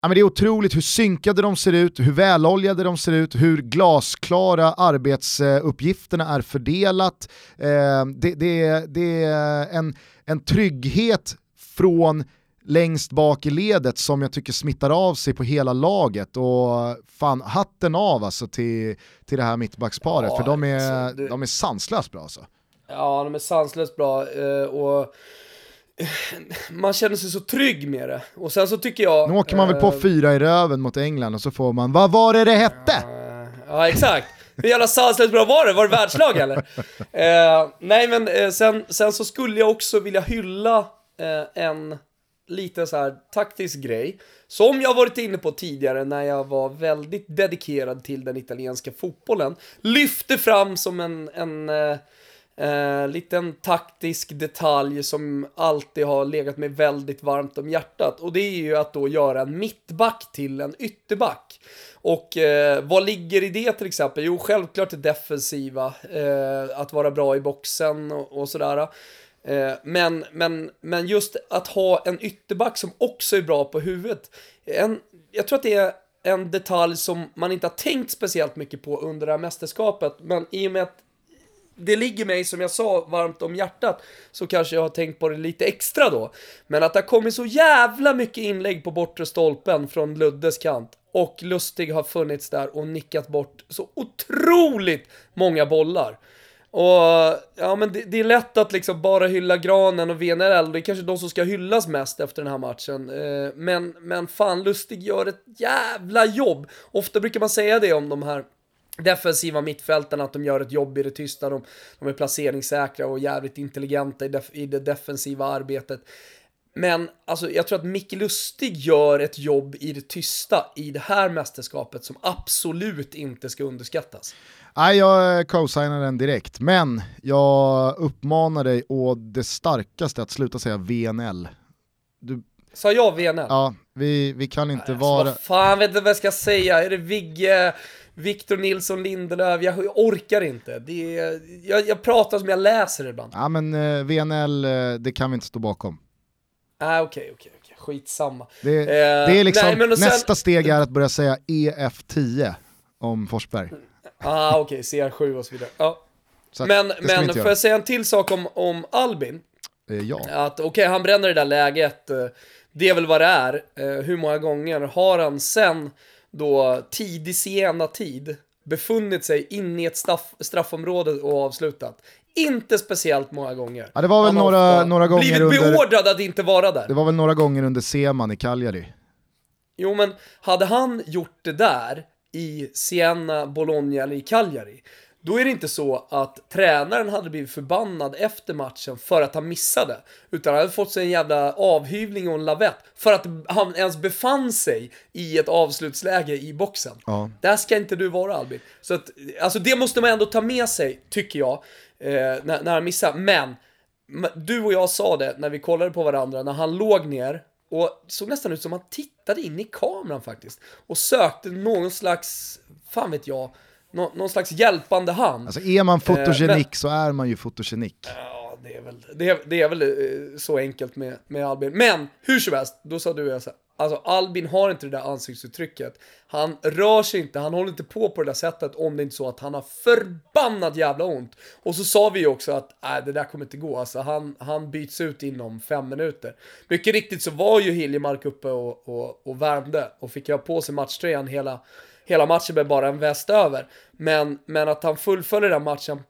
Ja, men det är otroligt hur synkade de ser ut, hur väloljade de ser ut, hur glasklara arbetsuppgifterna är fördelat. Eh, det, det, det är en, en trygghet från längst bak i ledet som jag tycker smittar av sig på hela laget och fan hatten av alltså till, till det här mittbacksparet Ja, för de är, alltså, det- de är sanslöst bra alltså. Ja, de är sanslöst bra eh, och man känner sig så trygg med det. Och sen så tycker jag... Nu åker man väl på eh, fyra i röven mot England och så får man, vad var det det hette? Ja, exakt. Hur jävla sanslöst bra var det? Var det världslag eller? Eh, nej, men eh, sen, sen så skulle jag också vilja hylla eh, en liten så här taktisk grej. Som jag varit inne på tidigare när jag var väldigt dedikerad till den italienska fotbollen. Lyfte fram som en, en eh, eh, liten taktisk detalj som alltid har legat mig väldigt varmt om hjärtat. Och det är ju att då göra en mittback till en ytterback. Och eh, vad ligger i det till exempel? Jo, självklart det defensiva. Eh, att vara bra i boxen och, och sådär. Eh, men, men, men just att ha en ytterback som också är bra på huvudet. En, jag tror att det är en detalj som man inte har tänkt speciellt mycket på under det här mästerskapet. Men i och med att det ligger mig, som jag sa, varmt om hjärtat, så kanske jag har tänkt på det lite extra då. Men att det har kommit så jävla mycket inlägg på bortre stolpen från Luddes kant. Och Lustig har funnits där och nickat bort så otroligt många bollar. Och ja, men det, det är lätt att liksom bara hylla Granen och VNL, det är kanske de som ska hyllas mest efter den här matchen. Eh, Men, men fan, Lustig gör ett jävla jobb. Ofta brukar man säga det om de här defensiva mittfältarna, att de gör ett jobb i det tysta, de, de är placeringssäkra och jävligt intelligenta i, def, i det defensiva arbetet. Men alltså, jag tror att Micke Lustig gör ett jobb i det tysta i det här mästerskapet som absolut inte ska underskattas. Nej, jag co-signar den direkt, men jag uppmanar dig å det starkaste att sluta säga VNL. Du, Sa jag VNL? ja, vi, vi kan inte Alltså, vara... vad fan vet du vad jag ska säga? Är det Vigge, Victor Nilsson Lindelöf? Jag, jag orkar inte. Det är, jag, jag pratar som jag läser ibland. Ja men eh, VNL, eh, det kan vi inte stå bakom. Nej, okej, okej, okej. Skitsamma. Det, Eh, det är liksom, nej, sen- nästa steg är att börja säga EF10 om Forsberg. Ah, okej, CR7 och så vidare. Ja. Så Men, men får jag säga en till sak om, om Albin? Eh, ja. Att okej, han bränner det där läget. eh, Det är väl vad det är. Eh, Hur många gånger har han sen då tidig sena tid befunnit sig inne i ett straff, straffområde och avslutat? Inte speciellt många gånger. Ja, det var väl Han några- några gånger blivit under- beordrad att inte vara där. Det var väl några gånger under Seman i Cagliari. Jo, men hade han gjort det där i Siena, Bologna eller i Cagliari, då är det inte så att tränaren hade blivit förbannad efter matchen för att han missade, utan han hade fått sig en jävla avhyvling och en lavett för att han ens befann sig i ett avslutsläge i boxen. Ja. Där ska inte du vara Albin. Så att, alltså det måste man ändå ta med sig, tycker jag, eh, när, när han missar. Men, du och jag sa det när vi kollade på varandra, när han låg ner och såg nästan ut som han tittade in i kameran faktiskt. Och sökte någon slags, fan vet jag, nå, någon slags hjälpande hand. Alltså är man fotogenik men- så är man ju fotogenik. Ja, det är väl, det är, det är väl eh, så enkelt med, med Albin. Men hur som helst, då sa du och jag så här, Alltså Albin har inte det där ansiktsuttrycket. Han rör sig inte, han håller inte på på det där sättet om det inte är så att han har förbannat jävla ont. Och så sa vi ju också att äh, det där kommer inte gå. Alltså han, han byts ut inom fem minuter. Mycket riktigt så var ju Hiljemark uppe och, och, och värmde och fick ha på sig matchtröjan hela, hela matchen med bara en väst över. Men, men att han fullföljer den matchen,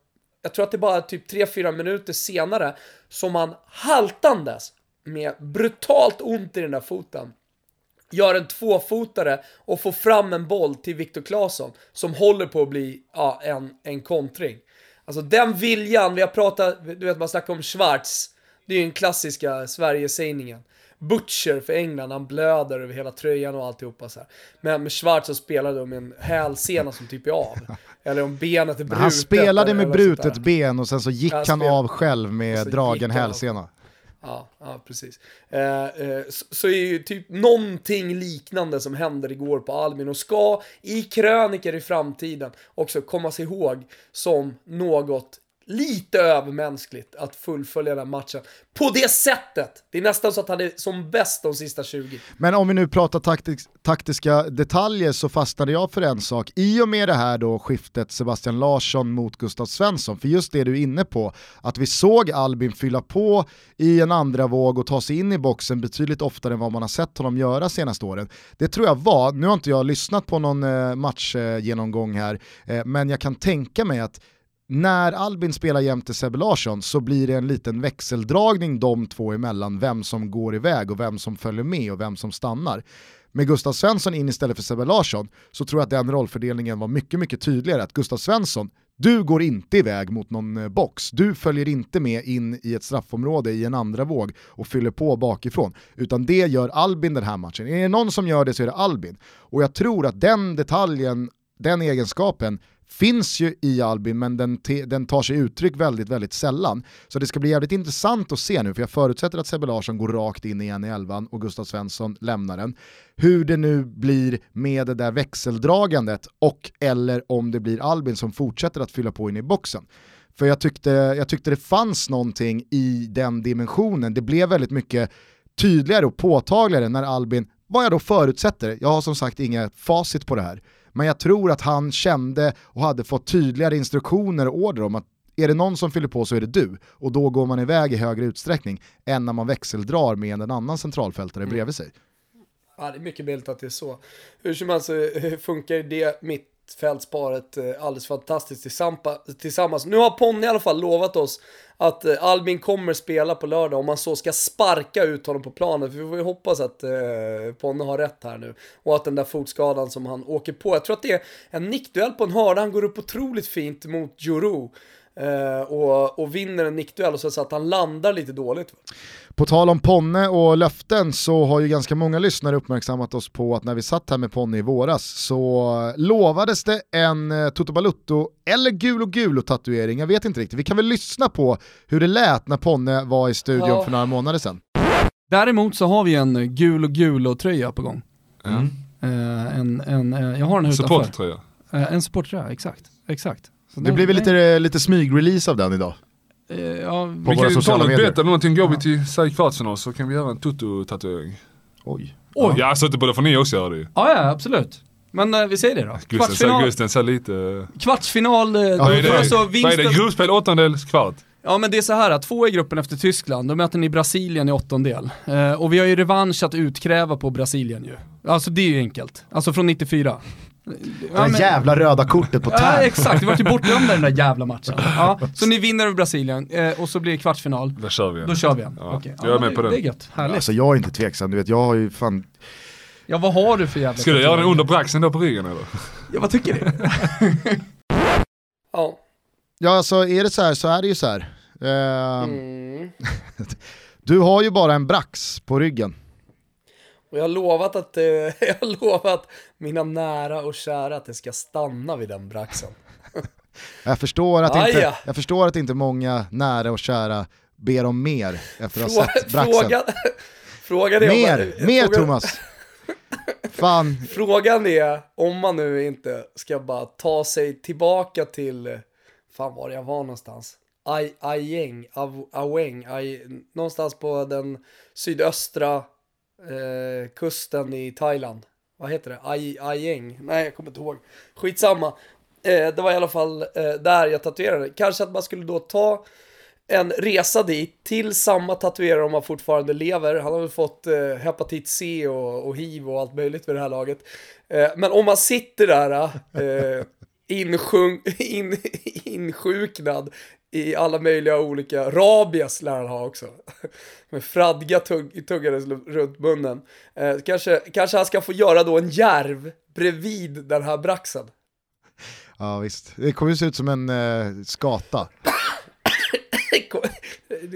jag tror att det är bara typ 3-4 minuter senare som han haltandes med brutalt ont i den där foten gör en tvåfotare och får fram en boll till Viktor Claesson som håller på att bli ja, en, en kontring. Alltså den viljan, vi har pratat, du vet man snackar om Schwarz, det är ju den klassiska Sverigesägningen. Butcher för England, han blöder över hela tröjan och alltihopa så här. Men med Schwarz så spelade de med en hälsena som typ är av. Eller om benet är brutet. Han spelade med brutet ben och sen så gick han, han av själv med dragen hälsena. Ja, ja precis. Eh, eh, så, så, är ju typ någonting liknande som händer igår på Albin och ska i kröniker i framtiden också kommas ihåg som något lite övermänskligt att fullfölja den matchen på det sättet. Det är nästan så att han är som bäst de sista 20. Men om vi nu pratar taktis taktiska detaljer så fastnade jag för en sak. I och med det här då skiftet Sebastian Larsson mot Gustav Svensson, för just det du är inne på, att vi såg Albin fylla på i en andra våg och ta sig in i boxen betydligt oftare än vad man har sett honom göra senaste åren. Det tror jag var, nu har inte jag lyssnat på någon eh, matchgenomgång här, eh, men jag kan tänka mig att när Albin spelar jämte Sebbe Larsson så blir det en liten växeldragning de två emellan, vem som går iväg och vem som följer med och vem som stannar. Med Gustav Svensson in istället för Sebbe Larsson så tror jag att den rollfördelningen var mycket, mycket tydligare. Att Gustav Svensson, du går inte iväg mot någon eh, box, du följer inte med in i ett straffområde i en andra våg och fyller på bakifrån, utan det gör Albin den här matchen. Är det någon som gör det så är det Albin. Och jag tror att den detaljen, den egenskapen finns ju i Albin men den, den tar sig uttryck väldigt, väldigt sällan. Så det ska bli jävligt intressant att se nu, för jag förutsätter att Sebbe Larsson går rakt in igen i elvan och Gustav Svensson lämnar den. Hur det nu blir med det där växeldragandet och eller om det blir Albin som fortsätter att fylla på in i boxen. För jag tyckte, jag tyckte det fanns någonting i den dimensionen, det blev väldigt mycket tydligare och påtagligare när Albin, vad jag då förutsätter, jag har som sagt inga facit på det här, men jag tror att han kände och hade fått tydligare instruktioner och order om att är det någon som fyller på så är det du. Och då går man iväg i högre utsträckning än när man växeldrar med en annan centralfältare mm. bredvid sig. Ja, det är mycket möjligt att det är så. Hur som helst eh, funkar det mittfältsparet eh, alldeles fantastiskt tillsammans. Nu har Ponny i alla fall lovat oss att eh, Albin kommer spela på lördag om man så ska sparka ut honom på planen. För vi får ju hoppas att eh, Ponne har rätt här nu. Och att den där fotskadan som han åker på, jag tror att det är en nickduell på en hörna, han går upp otroligt fint mot Juru. Eh, och, och vinner en nickduell och så att han landar lite dåligt. På tal om Ponne och löften så har ju ganska många lyssnare uppmärksammat oss på att när vi satt här med Ponne i våras så lovades det en eh, Toto Balutto eller gul och gul tatuering, jag vet inte riktigt. Vi kan väl lyssna på hur det lät när Ponne var i studion ja. för några månader sedan. Däremot så har vi en gul och gul tröja på gång. Mm. Uh, en, en, jag har den utanför. Supporttröja. En supporttröja, exakt. exakt. Så det blir väl lite, lite smygrelease av den idag? Uh, ja, på vi kan ju ta något bättre, någonting går vi till kvartsfinal så kan vi göra en Toto-tatuering. Oj. Oj. Ja, så det borde få ni också göra det ju. Ja, ja absolut. Men uh, vi säger det då. Gusten, kvartsfinal. Gusten ser lite... Kvartsfinal, uh, ja, vad är det? Alltså, vinsten... Vad är det? Gruppspel, åttondel, kvart? Ja men det är så här att två i gruppen efter Tyskland, då möter ni Brasilien i åttondel. Uh, och vi har ju revansch att utkräva på Brasilien ju. Alltså det är ju enkelt. Alltså från 94. Det ja, men... jävla röda kortet på tärn. Ja, exakt, det var ju bortglömda den där jävla matchen. Ja, så ni vinner över Brasilien eh, och så blir det kvartsfinal. Då kör vi igen. Då kör vi igen. Ja, okay. Jag är med på det. Det är gött, härligt. Alltså jag är inte tveksam, du vet jag har ju fan Ja vad har du för jävla Ska du göra den under braxen då på ryggen eller? Ja vad tycker du? ja. Ja alltså är det så här så är det ju så här. Uh, mm. du har ju bara en brax på ryggen. Och jag har lovat att, eh, jag har lovat mina nära och kära att det ska stanna vid den braxen. jag, förstår att inte, jag förstår att inte många nära och kära ber om mer efter att ha sett braxen. Fråga, frågan är mer, om, mer frågan, Thomas! Fan. Frågan är om man nu inte ska bara ta sig tillbaka till, fan var jag var någonstans? Av- Aweng, någonstans på den sydöstra eh, kusten i Thailand. Vad heter det? Ai, Aieng? Nej, jag kommer inte ihåg. Skitsamma. Eh, det var i alla fall eh, där jag tatuerade. Kanske att man skulle då ta en resa dit till samma tatuerare om han fortfarande lever. Han har väl fått eh, hepatit C och, och hiv och allt möjligt vid det här laget. Eh, men om man sitter där eh, insjung, in, insjuknad i alla möjliga olika, rabies lär han ha också. Med fradga tugg, tuggades runt munnen. Eh, kanske, kanske han ska få göra då en järv bredvid den här braxen. Ja visst, det kommer ju se ut som en eh, skata.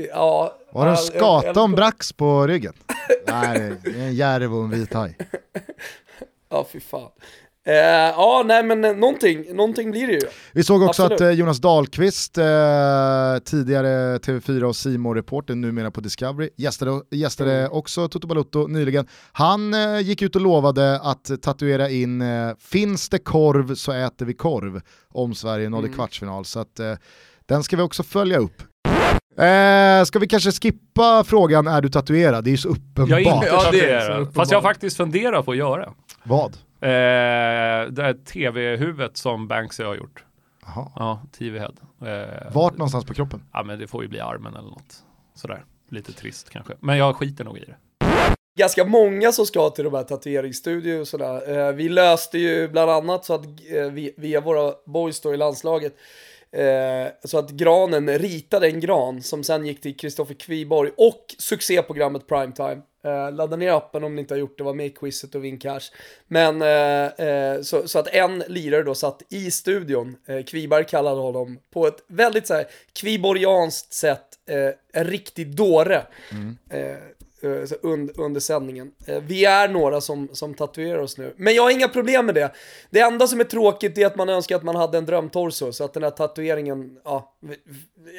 ja, Var det en skata jag- och en brax på ryggen? Nej, det är en järv och en vithaj. Ja, fy fan. Eh, ja, nej men eh, någonting, någonting blir det ju. Vi såg också Absolut. att eh, Jonas Dahlqvist, eh, tidigare TV4 och simor reporter numera på Discovery, gästade, gästade Mm. också Toto Balotto nyligen. Han eh, gick ut och lovade att tatuera in eh, “Finns det korv så äter vi korv” om Sverige nådde Mm. kvartsfinal. Så att, den ska vi också följa upp. Eh, ska vi kanske skippa frågan “Är du tatuerad?” Det är ju så uppenbart. Jag är inte Ja, det är tatuerad. Fast jag har faktiskt funderat på att göra. Vad? Eh, det här tv-huvudet som Banksy har gjort. Jaha. Ja, TV-head. Eh, Vart någonstans på kroppen? Ja men det får ju bli armen eller något. Sådär. Lite trist kanske. Men jag skiter nog i det. ganska många som ska till de här tatueringsstudior och sådär. Eh, vi löste ju bland annat så att eh, vi, via våra boys då i landslaget eh, så att Granen ritade en gran som sen gick till Kristoffer Kviborg och succéprogrammet Primetime. Eh, ladda ner appen om ni inte har gjort det, var med i quizet och vinn cash. Men eh, eh, så, så att en lirare då satt i studion, eh, Kviberg kallade honom på ett väldigt så här kviborgianskt sätt, eh, en riktig dåre. Eh, eh, så und, under sändningen. Eh, vi är några som, som tatuerar oss nu. Men jag har inga problem med det. Det enda som är tråkigt är att man önskar att man hade en drömtorso, så att den här tatueringen, ja,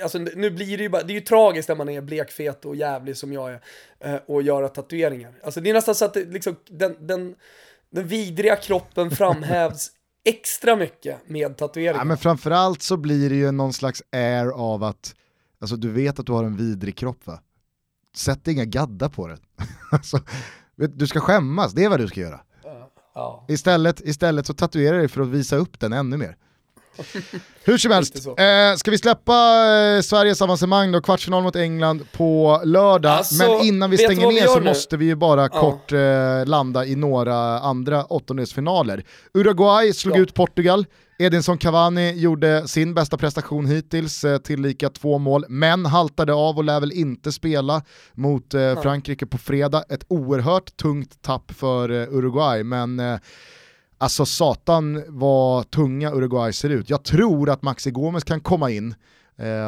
alltså nu blir det ju bara, det är ju tragiskt när man är blekfet och jävlig som jag är, eh, och göra tatueringar. Alltså det är nästan så att det, liksom, den, den, den vidriga kroppen framhävs extra mycket med tatueringar. Ja, men framförallt så blir det ju någon slags air av att alltså, du vet att du har en vidrig kropp va? Sätt inga gaddar på den. alltså, du ska skämmas, det är vad du ska göra. ja. Istället, istället så tatuerar du dig för att visa upp den ännu mer. Hur som helst, eh, ska vi släppa eh, Sveriges avancemang då, kvartsfinal mot England på lördag, Alltså, men innan vi stänger vi ner så nu? måste vi ju bara Ja. kort eh, landa i några andra åttondelsfinaler. Uruguay slog Ja. ut Portugal, Edinson Cavani gjorde sin bästa prestation hittills, eh, tillika två mål, men haltade av och lär väl inte spela mot eh, Frankrike på fredag. Ett oerhört tungt tapp för eh, Uruguay, men Alltså satan vad tunga Uruguay ser ut. Jag tror att Maxi Gomes kan komma in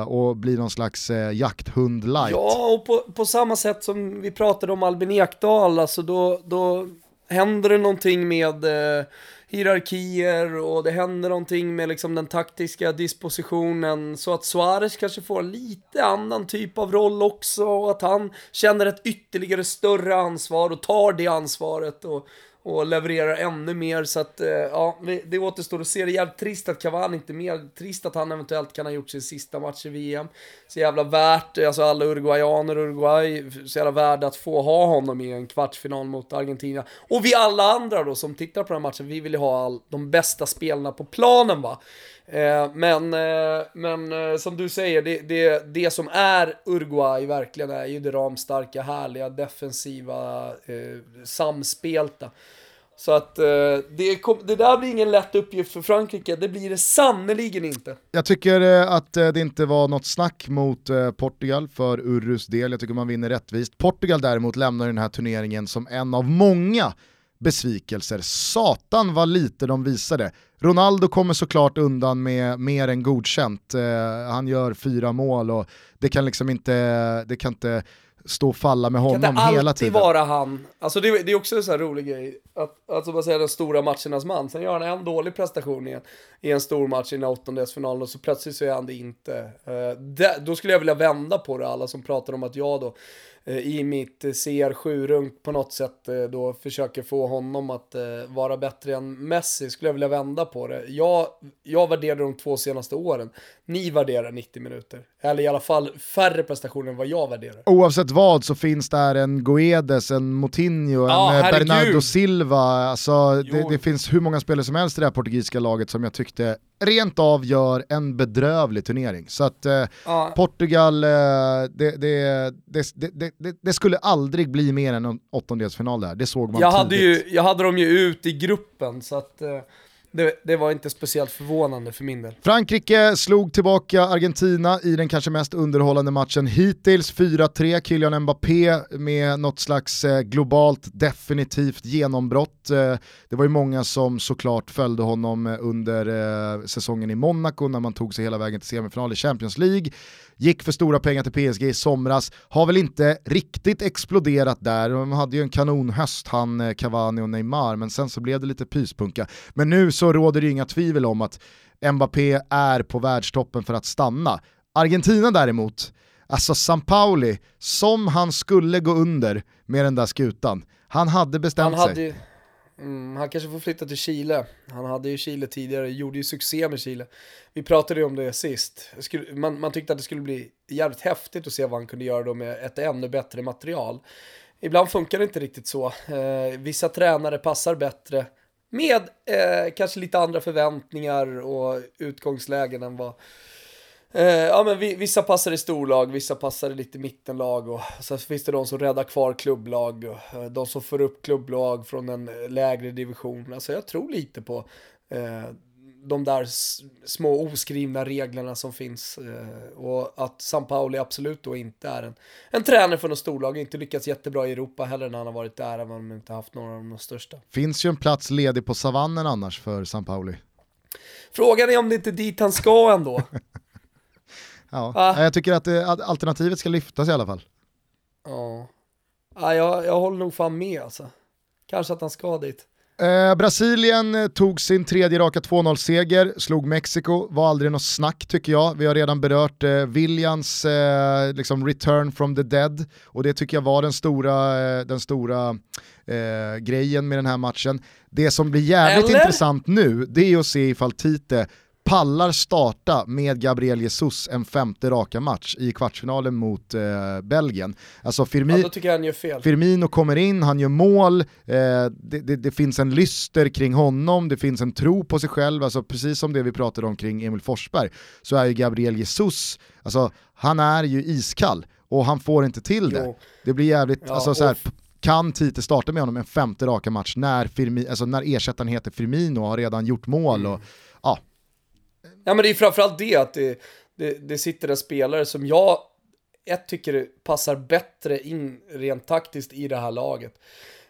och bli någon slags eh, jakthund light. Ja, och på, på samma sätt som vi pratade om Albin Ekdal, alltså då, då händer det någonting med eh, hierarkier och det händer någonting med liksom den taktiska dispositionen. Så att Suarez kanske får en lite annan typ av roll också och att han känner ett ytterligare större ansvar och tar det ansvaret och, och levererar ännu mer så att eh, ja, det- återstår att se. Det är jävligt trist att Cavani inte är med, trist att han eventuellt kan ha gjort sin sista match i VM. Så jävla värt, eh, alltså alla uruguayaner, Uruguay, så jävla värda att få ha honom i en kvartsfinal mot Argentina. Och vi alla andra då som tittar på den här matchen, vi vill ju ha all, de bästa spelarna på planen va. Eh, men eh, men eh, som du säger, det, det, det som är Uruguay verkligen är ju det ramstarka, härliga, defensiva, samspelta. Så att det, kom, det där blir ingen lätt uppgift för Frankrike, det blir det sannerligen inte. Jag tycker att det inte var något snack mot Portugal för Urrus del, jag tycker man vinner rättvist. Portugal däremot lämnar den här turneringen som en av många besvikelser. Satan vad lite de visade. Ronaldo kommer såklart undan med mer än godkänt. Eh, han gör fyra mål och det kan liksom inte, det kan inte stå och falla med Kan honom hela alltid tiden. vara han. Alltså det, det är också en sån här rolig grej. Att, alltså man säger den stora matchernas man. Sen gör han en dålig prestation i en, i en stor match i en åttondelsfinal och så plötsligt så är han det inte. Eh, det, då skulle jag vilja vända på det, alla som pratar om att jag då i mitt eh, CR7-runk på något sätt eh, då försöker få honom att eh, vara bättre än Messi skulle jag vilja vända på det. Jag, jag värderar de två senaste åren, ni värderar 90 minuter. Eller i alla fall färre prestationer än vad jag värderar. Oavsett vad så finns där en Guedes, en Moutinho, Ja, en eh, herregud. Bernardo Silva. Alltså, det, det finns hur många spelare som helst i det här portugisiska laget som jag tyckte rent av gör en bedrövlig turnering. Så att eh, Ja. Portugal, eh, det, det, det, det, skulle aldrig bli mer än en åttondelsfinal där. Det såg man Jag hade, tidigt. ju, jag hade dem ju ut i gruppen så att eh, det, det var inte speciellt förvånande för min del. Frankrike slog tillbaka Argentina i den kanske mest underhållande matchen hittills. 4-3, Kylian Mbappé med något slags eh, globalt definitivt genombrott. Eh, det var ju många som såklart följde honom eh, under säsongen i Monaco när man tog sig hela vägen till semifinal i Champions League. Gick för stora pengar till PSG i somras, har väl inte riktigt exploderat där. De hade ju en kanonhöst han, eh, Cavani och Neymar, men sen så blev det lite pyspunka. Men nu så råder det ju inga tvivel om att Mbappé är på världstoppen för att stanna. Argentina däremot, alltså Sampaoli, som han skulle gå under med den där skutan, han hade bestämt Han, hade, sig mm, han kanske får flytta till Chile. Han hade ju Chile tidigare, gjorde ju succé med Chile. Vi pratade ju om det sist. Skulle, man, man tyckte att det skulle bli jävligt häftigt att se vad han kunde göra då med ett ännu bättre material. Ibland funkar det inte riktigt så. Eh, vissa tränare passar bättre med eh, kanske lite andra förväntningar och utgångslägen än vad Eh, ja men vi, vissa passar i storlag, vissa passar i lite mittenlag och så finns det de som räddar kvar klubblag och eh, de som får upp klubblag från en lägre division. Alltså jag tror lite på eh, de där små oskrivna reglerna som finns eh, och att San Pauli absolut då inte är en, en tränare för något storlag, inte lyckats jättebra i Europa heller när han har varit där, även om de inte haft några av de största. Finns ju en plats ledig på savannen annars för Sampaoli. Frågan är om det inte är dit han ska ändå. Ja. Ah. Jag tycker att det, att alternativet ska lyftas i alla fall. Ja, ja jag, jag håller nog fan med alltså. Kanske att han ska dit. Eh, Brasilien eh, tog sin tredje raka 2-0-seger, slog Mexiko, var aldrig något snack tycker jag. Vi har redan berört eh, Williams eh, liksom return from the dead och det tycker jag var den stora, eh, den stora eh, grejen med den här matchen. Det som blir jävligt Eller? intressant nu, det är att se ifall Tite pallar starta med Gabriel Jesus en femte raka match i kvartsfinalen mot eh, Belgien. Alltså Firmi- Ja. Firmino kommer in, han gör mål, eh, det, det, det finns en lyster kring honom, det finns en tro på sig själv, alltså precis som det vi pratade om kring Emil Forsberg, så är ju Gabriel Jesus, alltså han är ju iskall och han får inte till det. Jo. Det blir jävligt, Ja, alltså så här, kan Tite starta med honom en femte raka match när, Firmi, alltså när ersättaren heter Firmino och har redan gjort mål Mm. och Ja men det är framförallt det att det, det, det sitter en spelare som jag ett tycker passar bättre in rent taktiskt i det här laget.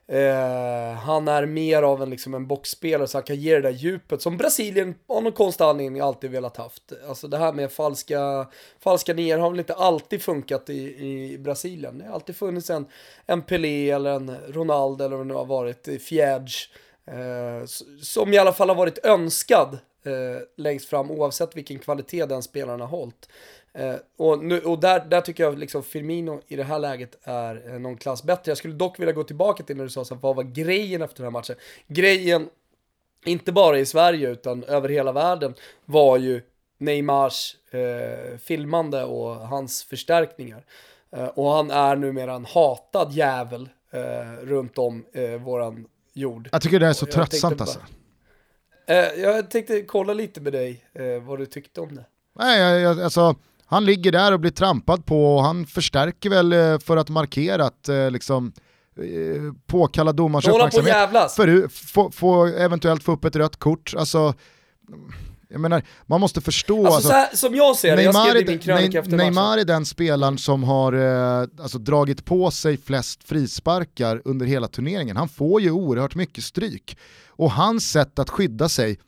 Eh, han är mer av en, liksom en boxspelare så han kan ge det där djupet som Brasilien av någon konstig anledning alltid velat haft. Alltså det här med falska, falska nior har väl inte alltid funkat i, i Brasilien. Det har alltid funnits en, en Pelé eller en Ronaldo eller vad det nu har varit, Fiedge Eh, eh som i alla fall har varit önskad eh, längst fram oavsett vilken kvalitet den spelaren har hållit. Eh, och nu, och där, där tycker jag liksom Firmino i det här läget är eh, någon klass bättre. Jag skulle dock vilja gå tillbaka till när du sa så här, vad var grejen efter den här matchen? Grejen, inte bara i Sverige utan över hela världen, var ju Neymars eh, filmande och hans förstärkningar. Eh, och han är numera en hatad jävel eh, runt om eh, våran jord. jag tycker det är så tröttsamt bara- alltså. Eh, jag tänkte kolla lite med dig eh, vad du tyckte om det. Nej, jag, alltså, han ligger där och blir trampad på och han förstärker väl eh, för att markera att liksom, påkalla domarens att uppmärksamhet. För, få, få, eventuellt få upp ett rött kort. Alltså, jag menar, man måste förstå. Alltså, alltså, så här, som jag ser det, jag Neymar, skrev är, det i min krönika efter. Neymar är den spelaren som har eh, alltså, dragit på sig flest frisparkar under hela turneringen. Han får ju oerhört mycket stryk. Och hans sätt att skydda sig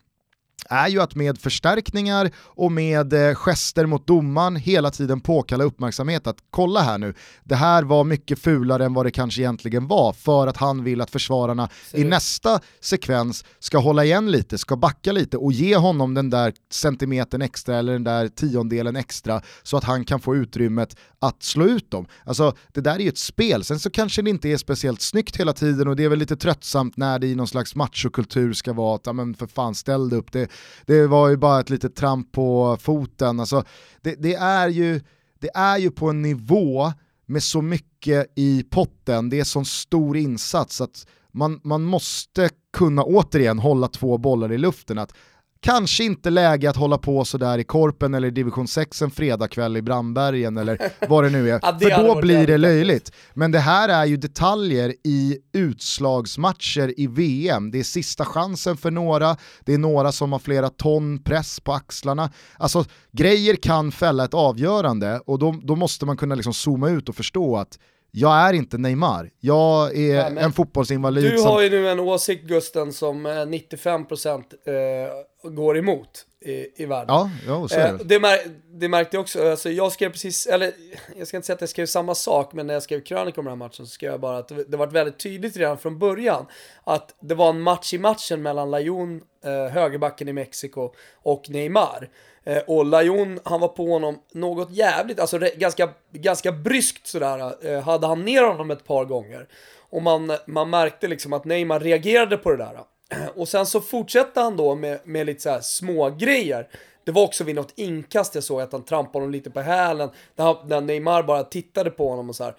är ju att med förstärkningar och med eh, gester mot domaren hela tiden påkalla uppmärksamhet att kolla här nu, det här var mycket fulare än vad det kanske egentligen var för att han vill att försvararna i nästa sekvens ska hålla igen lite, ska backa lite och ge honom den där centimetern extra eller den där tiondelen extra så att han kan få utrymmet att slå ut dem. Alltså det där är ju ett spel, sen så kanske det inte är speciellt snyggt hela tiden och det är väl lite tröttsamt när det i någon slags machokultur ska vara att, ja men för fan ställ upp, det, det var ju bara ett litet tramp på foten. Alltså, det, det, är ju, det är ju på en nivå med så mycket i potten, det är sån stor insats att man, man måste kunna återigen hålla två bollar i luften. Att Kanske inte läge att hålla på sådär i Korpen eller division 6 en fredagkväll i Brandbergen eller vad det nu är, Ja, det för då blir det löjligt. Men det här är ju detaljer i utslagsmatcher i VM. Det är sista chansen för några, det är några som har flera ton press på axlarna. Alltså grejer kan fälla ett avgörande och då, då måste man kunna liksom zooma ut och förstå att jag är inte Neymar, jag är Nej, en fotbollsinvalid Du som har ju nu en åsikt Gusten som eh, 95% eh, går emot i, i världen. Ja, ja så är Eh, det. det, mär, det märkte jag också, alltså jag skrev precis, eller jag ska inte säga att jag skrev samma sak, men när jag skrev krönika om den här matchen så skrev jag bara att det, det var väldigt tydligt redan från början att det var en match i matchen mellan Lajon, eh, högerbacken i Mexiko, och Neymar. Eh, och Lajon, han var på honom något jävligt, alltså re, ganska, ganska bryskt sådär, eh, hade han ner honom ett par gånger. Och man, man märkte liksom att Neymar reagerade på det där. Och sen så fortsatte han då med, med lite så här små grejer. Det var också vid något inkast jag såg att han trampade honom lite på hälen. När, när Neymar bara tittade på honom och så här.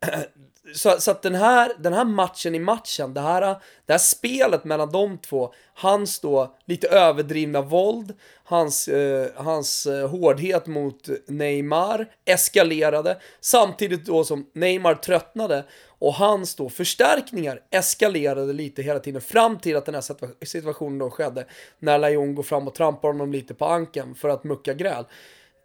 Så, så att den här, den här matchen i matchen, det här, det här spelet mellan de två, hans då lite överdrivna våld, hans, eh, hans eh, hårdhet mot Neymar eskalerade, samtidigt då som Neymar tröttnade och hans då förstärkningar eskalerade lite hela tiden fram till att den här situationen då skedde när Lyon går fram och trampar honom lite på ankeln för att mucka gräl.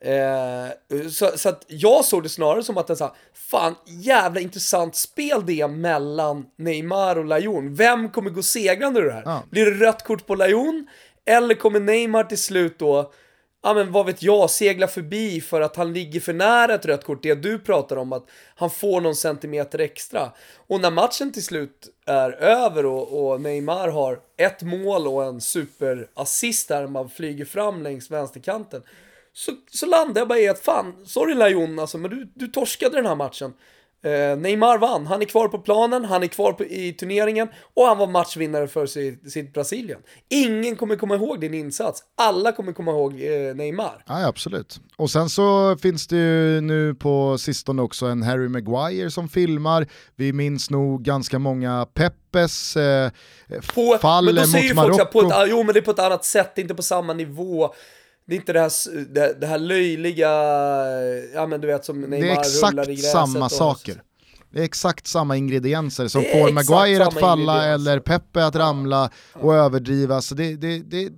Eh, så, så att jag såg det snarare som att så här, fan jävla intressant spel det är mellan Neymar och Lajon. Vem kommer gå segrande ur det här? Ja. Blir det rött kort på Lajon? Eller kommer Neymar till slut då, ja men vad vet jag, segla förbi för att han ligger för nära ett rött kort, det du pratar om, att han får någon centimeter extra. Och när matchen till slut är över och, och Neymar har ett mål och en superassist där man flyger fram längs vänsterkanten, så, så landade jag bara i att fan, sorry Lajon alltså, men du, du torskade den här matchen. Eh, Neymar vann, han är kvar på planen, han är kvar på, i turneringen och han var matchvinnare för sitt, sitt Brasilien. Ingen kommer komma ihåg din insats, alla kommer komma ihåg eh, Neymar. Ja, absolut. Och sen så finns det ju nu på sistone också en Harry Maguire som filmar. Vi minns nog ganska många Peppes eh, fall mot Marocko. jo men det är på ett annat sätt, inte på samma nivå. Det är inte det här, det, det här löjliga, ja men du vet som Neymar Det är rullar i exakt gräset samma och- saker. Det är exakt samma ingredienser som Det är får exakt Maguire att samma falla eller Peppe att ramla och överdriva. Så det, det, det,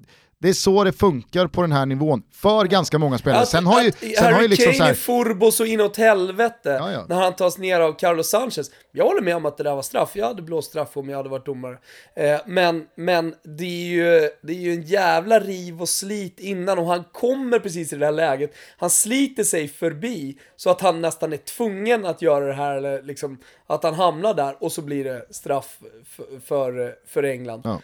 det är så det funkar på den här nivån för ganska många spelare. Att, Sen har ju, sen Harry har ju liksom Kane är furbo så inåt helvete Ja, ja. när han tas ner av Carlos Sanchez. Jag håller med om att det där var straff, jag hade blåst straff om jag hade varit domare. Eh, men men det, är ju, det är ju en jävla riv och slit innan och han kommer precis i det här läget. Han sliter sig förbi så att han nästan är tvungen att göra det här, eller liksom att han hamnar där och så blir det straff för, för, för England. Ja.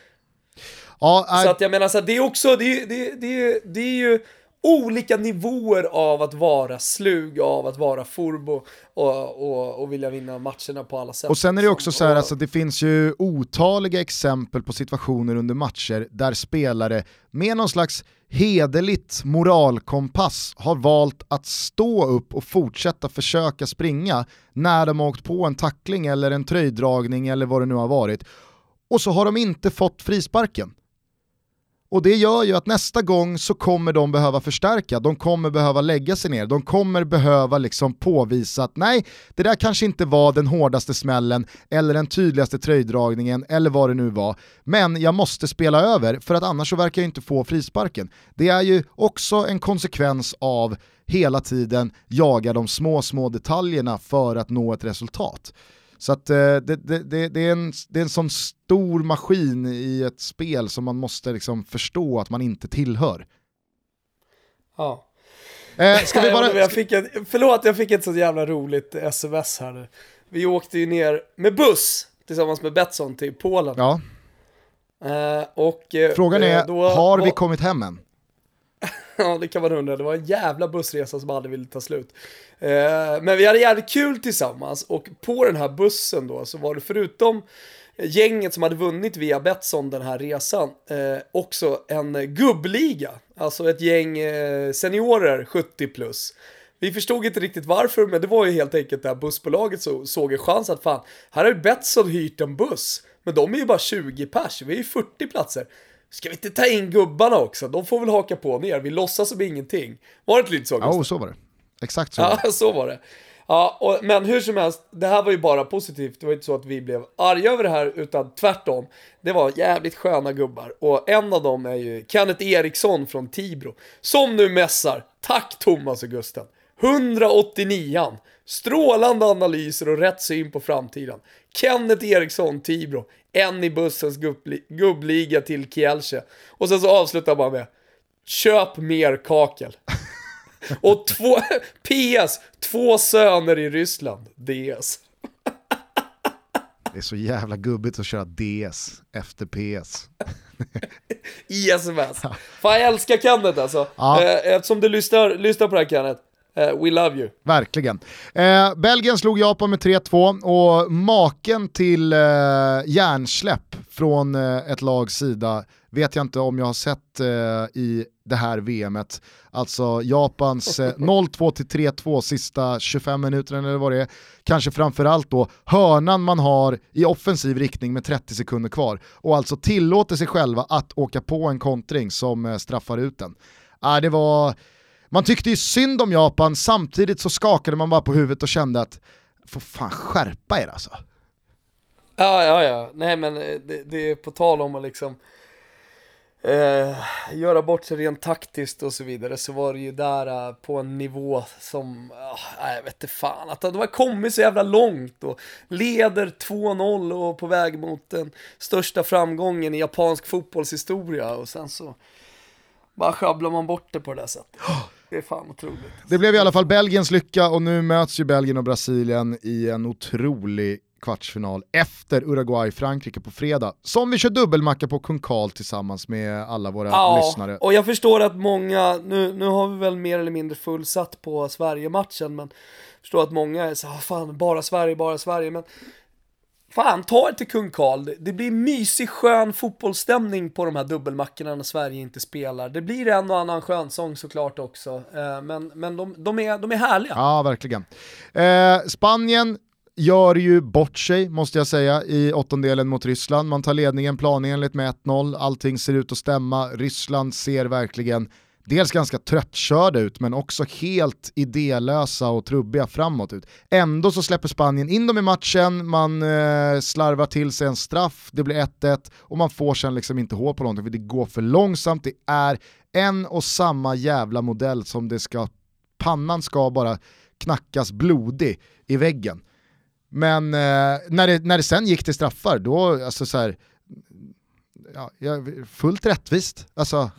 Ja, Så att jag menar så här, det är också, det, är- det, är- det, är- det är ju olika nivåer av att vara slug, av att vara furbo och, och, och vilja vinna matcherna på alla sätt. Och sen är det också så här, alltså, det finns ju otaliga exempel på situationer under matcher där spelare med någon slags hederligt moralkompass har valt att stå upp och fortsätta försöka springa när de har åkt på en tackling eller en tröjdragning eller vad det nu har varit. Och så har de inte fått frisparken. Och det gör ju att nästa gång så kommer de behöva förstärka, de kommer behöva lägga sig ner, de kommer behöva liksom påvisa att nej, det där kanske inte var den hårdaste smällen eller den tydligaste tröjdragningen eller vad det nu var, men jag måste spela över för att annars så verkar jag inte få frisparken. Det är ju också en konsekvens av hela tiden jaga de små, små detaljerna för att nå ett resultat. Så att eh, det, det, det, är en, det är en sån stor maskin i ett spel som man måste liksom förstå att man inte tillhör. Ja. Eh, ska vi bara... jag fick ett, förlåt, jag fick ett så jävla roligt sms här nu. Vi åkte ju ner med buss tillsammans med Betsson till Polen. Ja. Eh, och, eh, Frågan är, då, har vi kommit hem än? ja, det kan man undra. Det var en jävla bussresa som aldrig ville ta slut. Eh, men vi hade jävligt kul tillsammans och på den här bussen då så var det förutom gänget som hade vunnit via Betsson den här resan eh, också en gubbliga. Alltså ett gäng eh, seniorer 70 plus. Vi förstod inte riktigt varför, men det var ju helt enkelt det här bussbolaget så såg en chans att fan, här har ju Betsson hyrt en buss. Men de är ju bara 20 pers, vi är ju 40 platser. Ska vi inte ta in gubbarna också? De får väl haka på ner, vi låtsas som ingenting. Var det inte lite så? Ja, så var det. Exakt så. Ja, så var det. Ja, och, men hur som helst, det här var ju bara positivt. Det var inte så att vi blev arga över det här, utan tvärtom. Det var jävligt sköna gubbar. Och en av dem är ju Kenneth Eriksson från Tibro. Som nu mässar. Tack Thomas och Gusten. 189an. Strålande analyser och rätt syn på framtiden. Kenneth Eriksson, Tibro. En i bussens gubbli gubbliga till Kielce. Och sen så avslutar man med Köp mer kakel. Och två, PS, två söner i Ryssland, DS. Det är så jävla gubbigt att köra DS efter PS. I sms. Fan jag älskar Kenneth alltså. Ja. Eh, eftersom du lyssnar, lyssnar på det här Kenneth. Eh, we love you. Verkligen. Eh, Belgien slog Japan med 3-2 och maken till eh, hjärnsläpp från eh, ett lags sida vet jag inte om jag har sett eh, i det här VMet. Alltså Japans eh, 0-2 till 3-2 sista 25 minuterna eller vad det är. Kanske framförallt då hörnan man har i offensiv riktning med 30 sekunder kvar och alltså tillåter sig själva att åka på en kontring som eh, straffar ut den. Ah, det var man tyckte ju synd om Japan, samtidigt så skakade man bara på huvudet och kände att får fan skärpa er alltså. Ja, ja, ja. Nej men eh, det, det är på tal om att liksom eh, göra bort sig rent taktiskt och så vidare så var det ju där eh, på en nivå som, eh, jag vet inte fan, att de har kommit så jävla långt och leder 2-0 och på väg mot den största framgången i japansk fotbollshistoria och sen så bara sjabblar man bort det på det där sättet. Det är fan otroligt. Det blev i alla fall Belgiens lycka och nu möts ju Belgien och Brasilien i en otrolig kvartsfinal efter Uruguay-Frankrike på fredag. Som vi kör dubbelmacka på Kung Karl tillsammans med alla våra Ja, lyssnare. och jag förstår att många, nu, nu har vi väl mer eller mindre fullsatt på Sverige-matchen, men jag förstår att många är så här, "Ah, fan, bara Sverige, bara Sverige, men Fan, ta det till Kung Karl. Det- blir mysig, skön fotbollsstämning på de här dubbelmackorna när Sverige inte spelar. Det blir en och annan skönsång såklart också, eh, men, men de, de, är, de är härliga. Ja, verkligen. Eh, Spanien gör ju bort sig, måste jag säga, i åttondelen mot Ryssland. Man tar ledningen planenligt med 1-0, allting ser ut att stämma. Ryssland ser verkligen dels ganska tröttkörda ut, men också helt idélösa och trubbiga framåt ut. Ändå så släpper Spanien in dem i matchen, man eh, slarvar till sig en straff, det blir 1-1 och man får sen liksom inte hål på någonting, för det går för långsamt, det är en och samma jävla modell som det ska, pannan ska bara knackas blodig i väggen. Men eh, när, det, när det sen gick till straffar, då, alltså så här, ja, fullt rättvist. Alltså,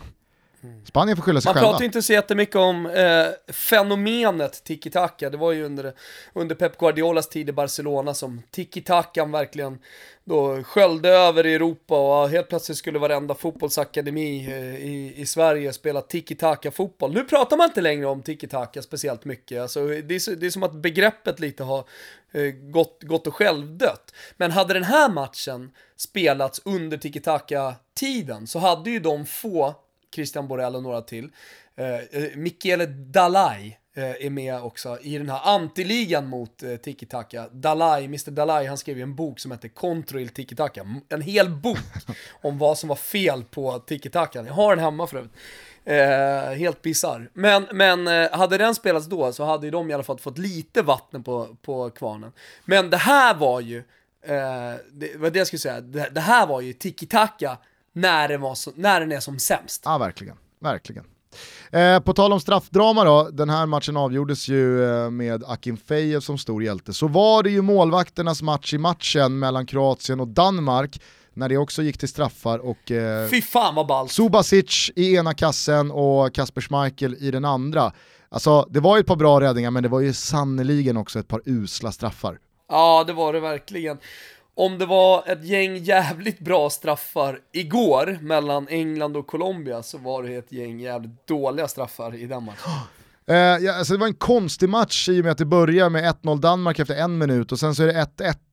Spanien får skylla sig Man själva. pratar ju inte så jättemycket om eh, fenomenet tiki-taka. Det var ju under, under Pep Guardiolas tid i Barcelona som tiki-takan verkligen då sköljde över Europa och helt plötsligt skulle varenda fotbollsakademi eh, i, i Sverige spela tiki-taka fotboll. Nu pratar man inte längre om tiki-taka speciellt mycket. Alltså, det, är det är som att begreppet lite har eh, gått, gått och självdött. Men hade den här matchen spelats under tiki-taka-tiden så hade ju de få Christian Borrell och några till. Eh, eh, Michele Dalai eh, är med också i den här antiligan mot eh, Tiki Taka. Dalai, Mr Dalai, han skrev ju en bok som heter Control Tiki Taka. En hel bok om vad som var fel på Tiki Taka. Jag har den hemma för övrigt. Eh, helt bizarr. Men, men eh, hade den spelats då så hade ju de i alla fall fått lite vatten på, på kvarnen. Men det här var ju, eh, det var det jag skulle säga, det, det här var ju Tiki Taka när, den var så, när den är som sämst. Ja, verkligen. verkligen. Eh, på tal om straffdrama då, den här matchen avgjordes ju eh, med Akin Fejev som stor hjälte. Så var det ju målvakternas match i matchen mellan Kroatien och Danmark, när det också gick till straffar och eh, Fy fan vad ballt. Subasic i ena kassen och Kasper Schmeichel i den andra. Alltså det var ju ett par bra räddningar men det var ju sannoliken också ett par usla straffar. Ja, det var det verkligen. Om det var ett gäng jävligt bra straffar igår mellan England och Colombia så var det ett gäng jävligt dåliga straffar i den matchen. Eh, ja, alltså det var en konstig match i och med att det börjar med 1-0 Danmark efter en minut och sen så är det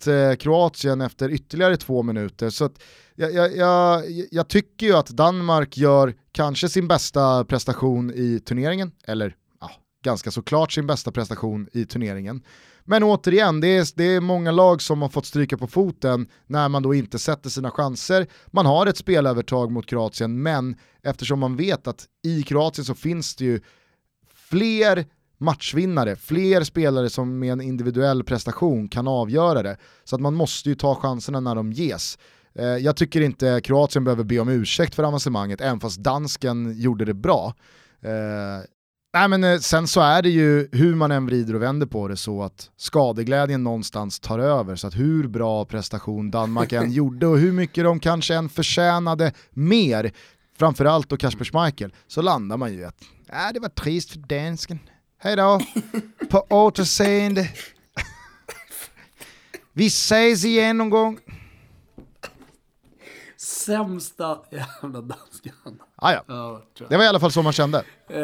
1-1 eh, Kroatien efter ytterligare två minuter. Så att, jag, jag, jag, jag tycker ju att Danmark gör kanske sin bästa prestation i turneringen, eller ja, ganska såklart sin bästa prestation i turneringen. Men återigen, det är, det är många lag som har fått stryka på foten när man då inte sätter sina chanser. Man har ett spelövertag mot Kroatien, men eftersom man vet att i Kroatien så finns det ju fler matchvinnare, fler spelare som med en individuell prestation kan avgöra det. Så att man måste ju ta chanserna när de ges. Eh, jag tycker inte Kroatien behöver be om ursäkt för avancemanget, även fast dansken gjorde det bra. Eh, Nej men eh, sen så är det ju, hur man än vrider och vänder på det, så att skadeglädjen någonstans tar över. Så att hur bra prestation Danmark än gjorde och hur mycket de kanske än förtjänade mer, framförallt då Kasper Schmeichel, så landar man ju i att äh, det var trist för dansken. Hej då, på återseende. Vi ses igen någon gång. Sämsta jävla danskan. Ah, ja. Ja, Det var i alla fall så man kände. jag.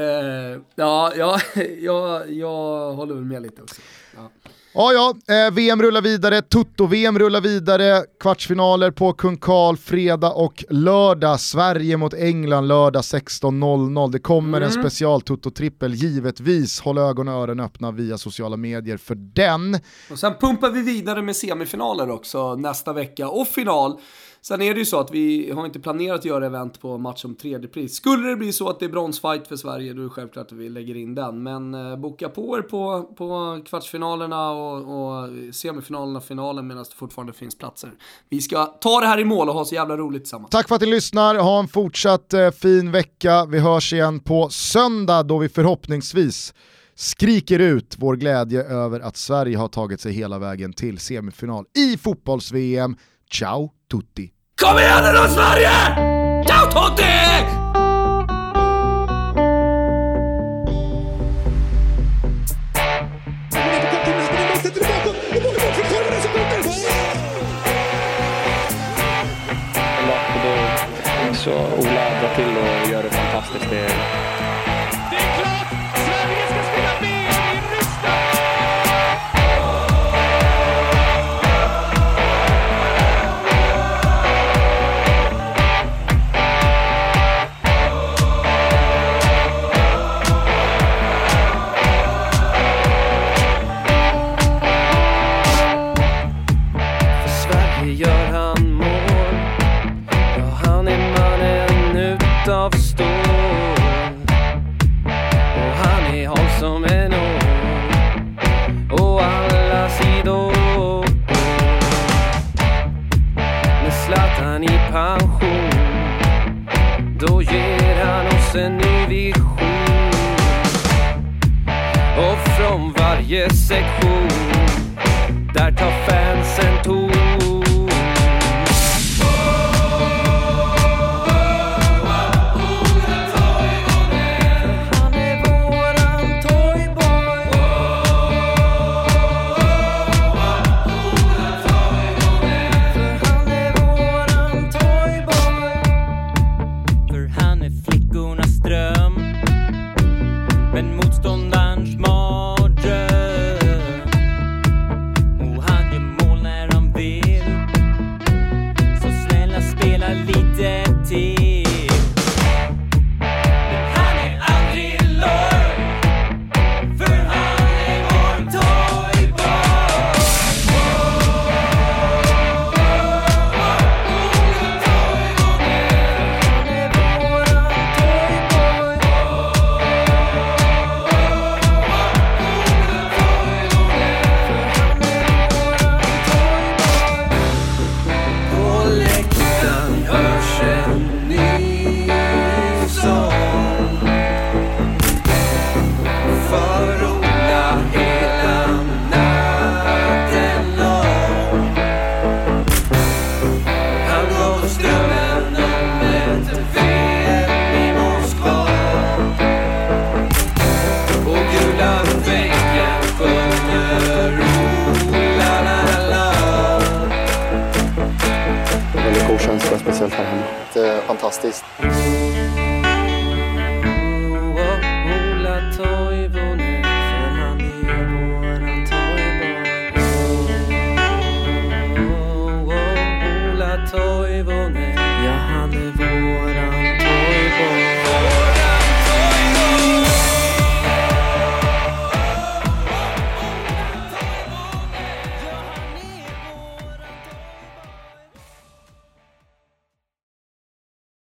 Eh, ja, ja, ja, jag håller väl med lite också. Ja. Ja, ja, eh, VM rullar vidare, Tutto-VM rullar vidare, kvartsfinaler på Kung Karl fredag och lördag, Sverige mot England lördag 16.00. Det kommer en special Tutto-trippel, givetvis. Håll ögon och öron öppna via sociala medier för den. Och sen pumpar vi vidare med semifinaler också nästa vecka och final. Sen är det ju så att vi har inte planerat att göra event på match om tredje pris. Skulle det bli så att det är bronsfight för Sverige då är det självklart att vi lägger in den. Men eh, boka på er på, på kvartsfinalerna och, och semifinalerna, finalen medan det fortfarande finns platser. Vi ska ta det här i mål och ha så jävla roligt tillsammans. Tack för att ni lyssnar, ha en fortsatt eh, fin vecka. Vi hörs igen på söndag då vi förhoppningsvis skriker ut vår glädje över att Sverige har tagit sig hela vägen till semifinal i fotbolls-VM. Ciao tutti! Kom igen nu då Sverige! Ciao Totti! Så Ola drar till och gör det fantastiskt. En ny vision. Och från varje sektion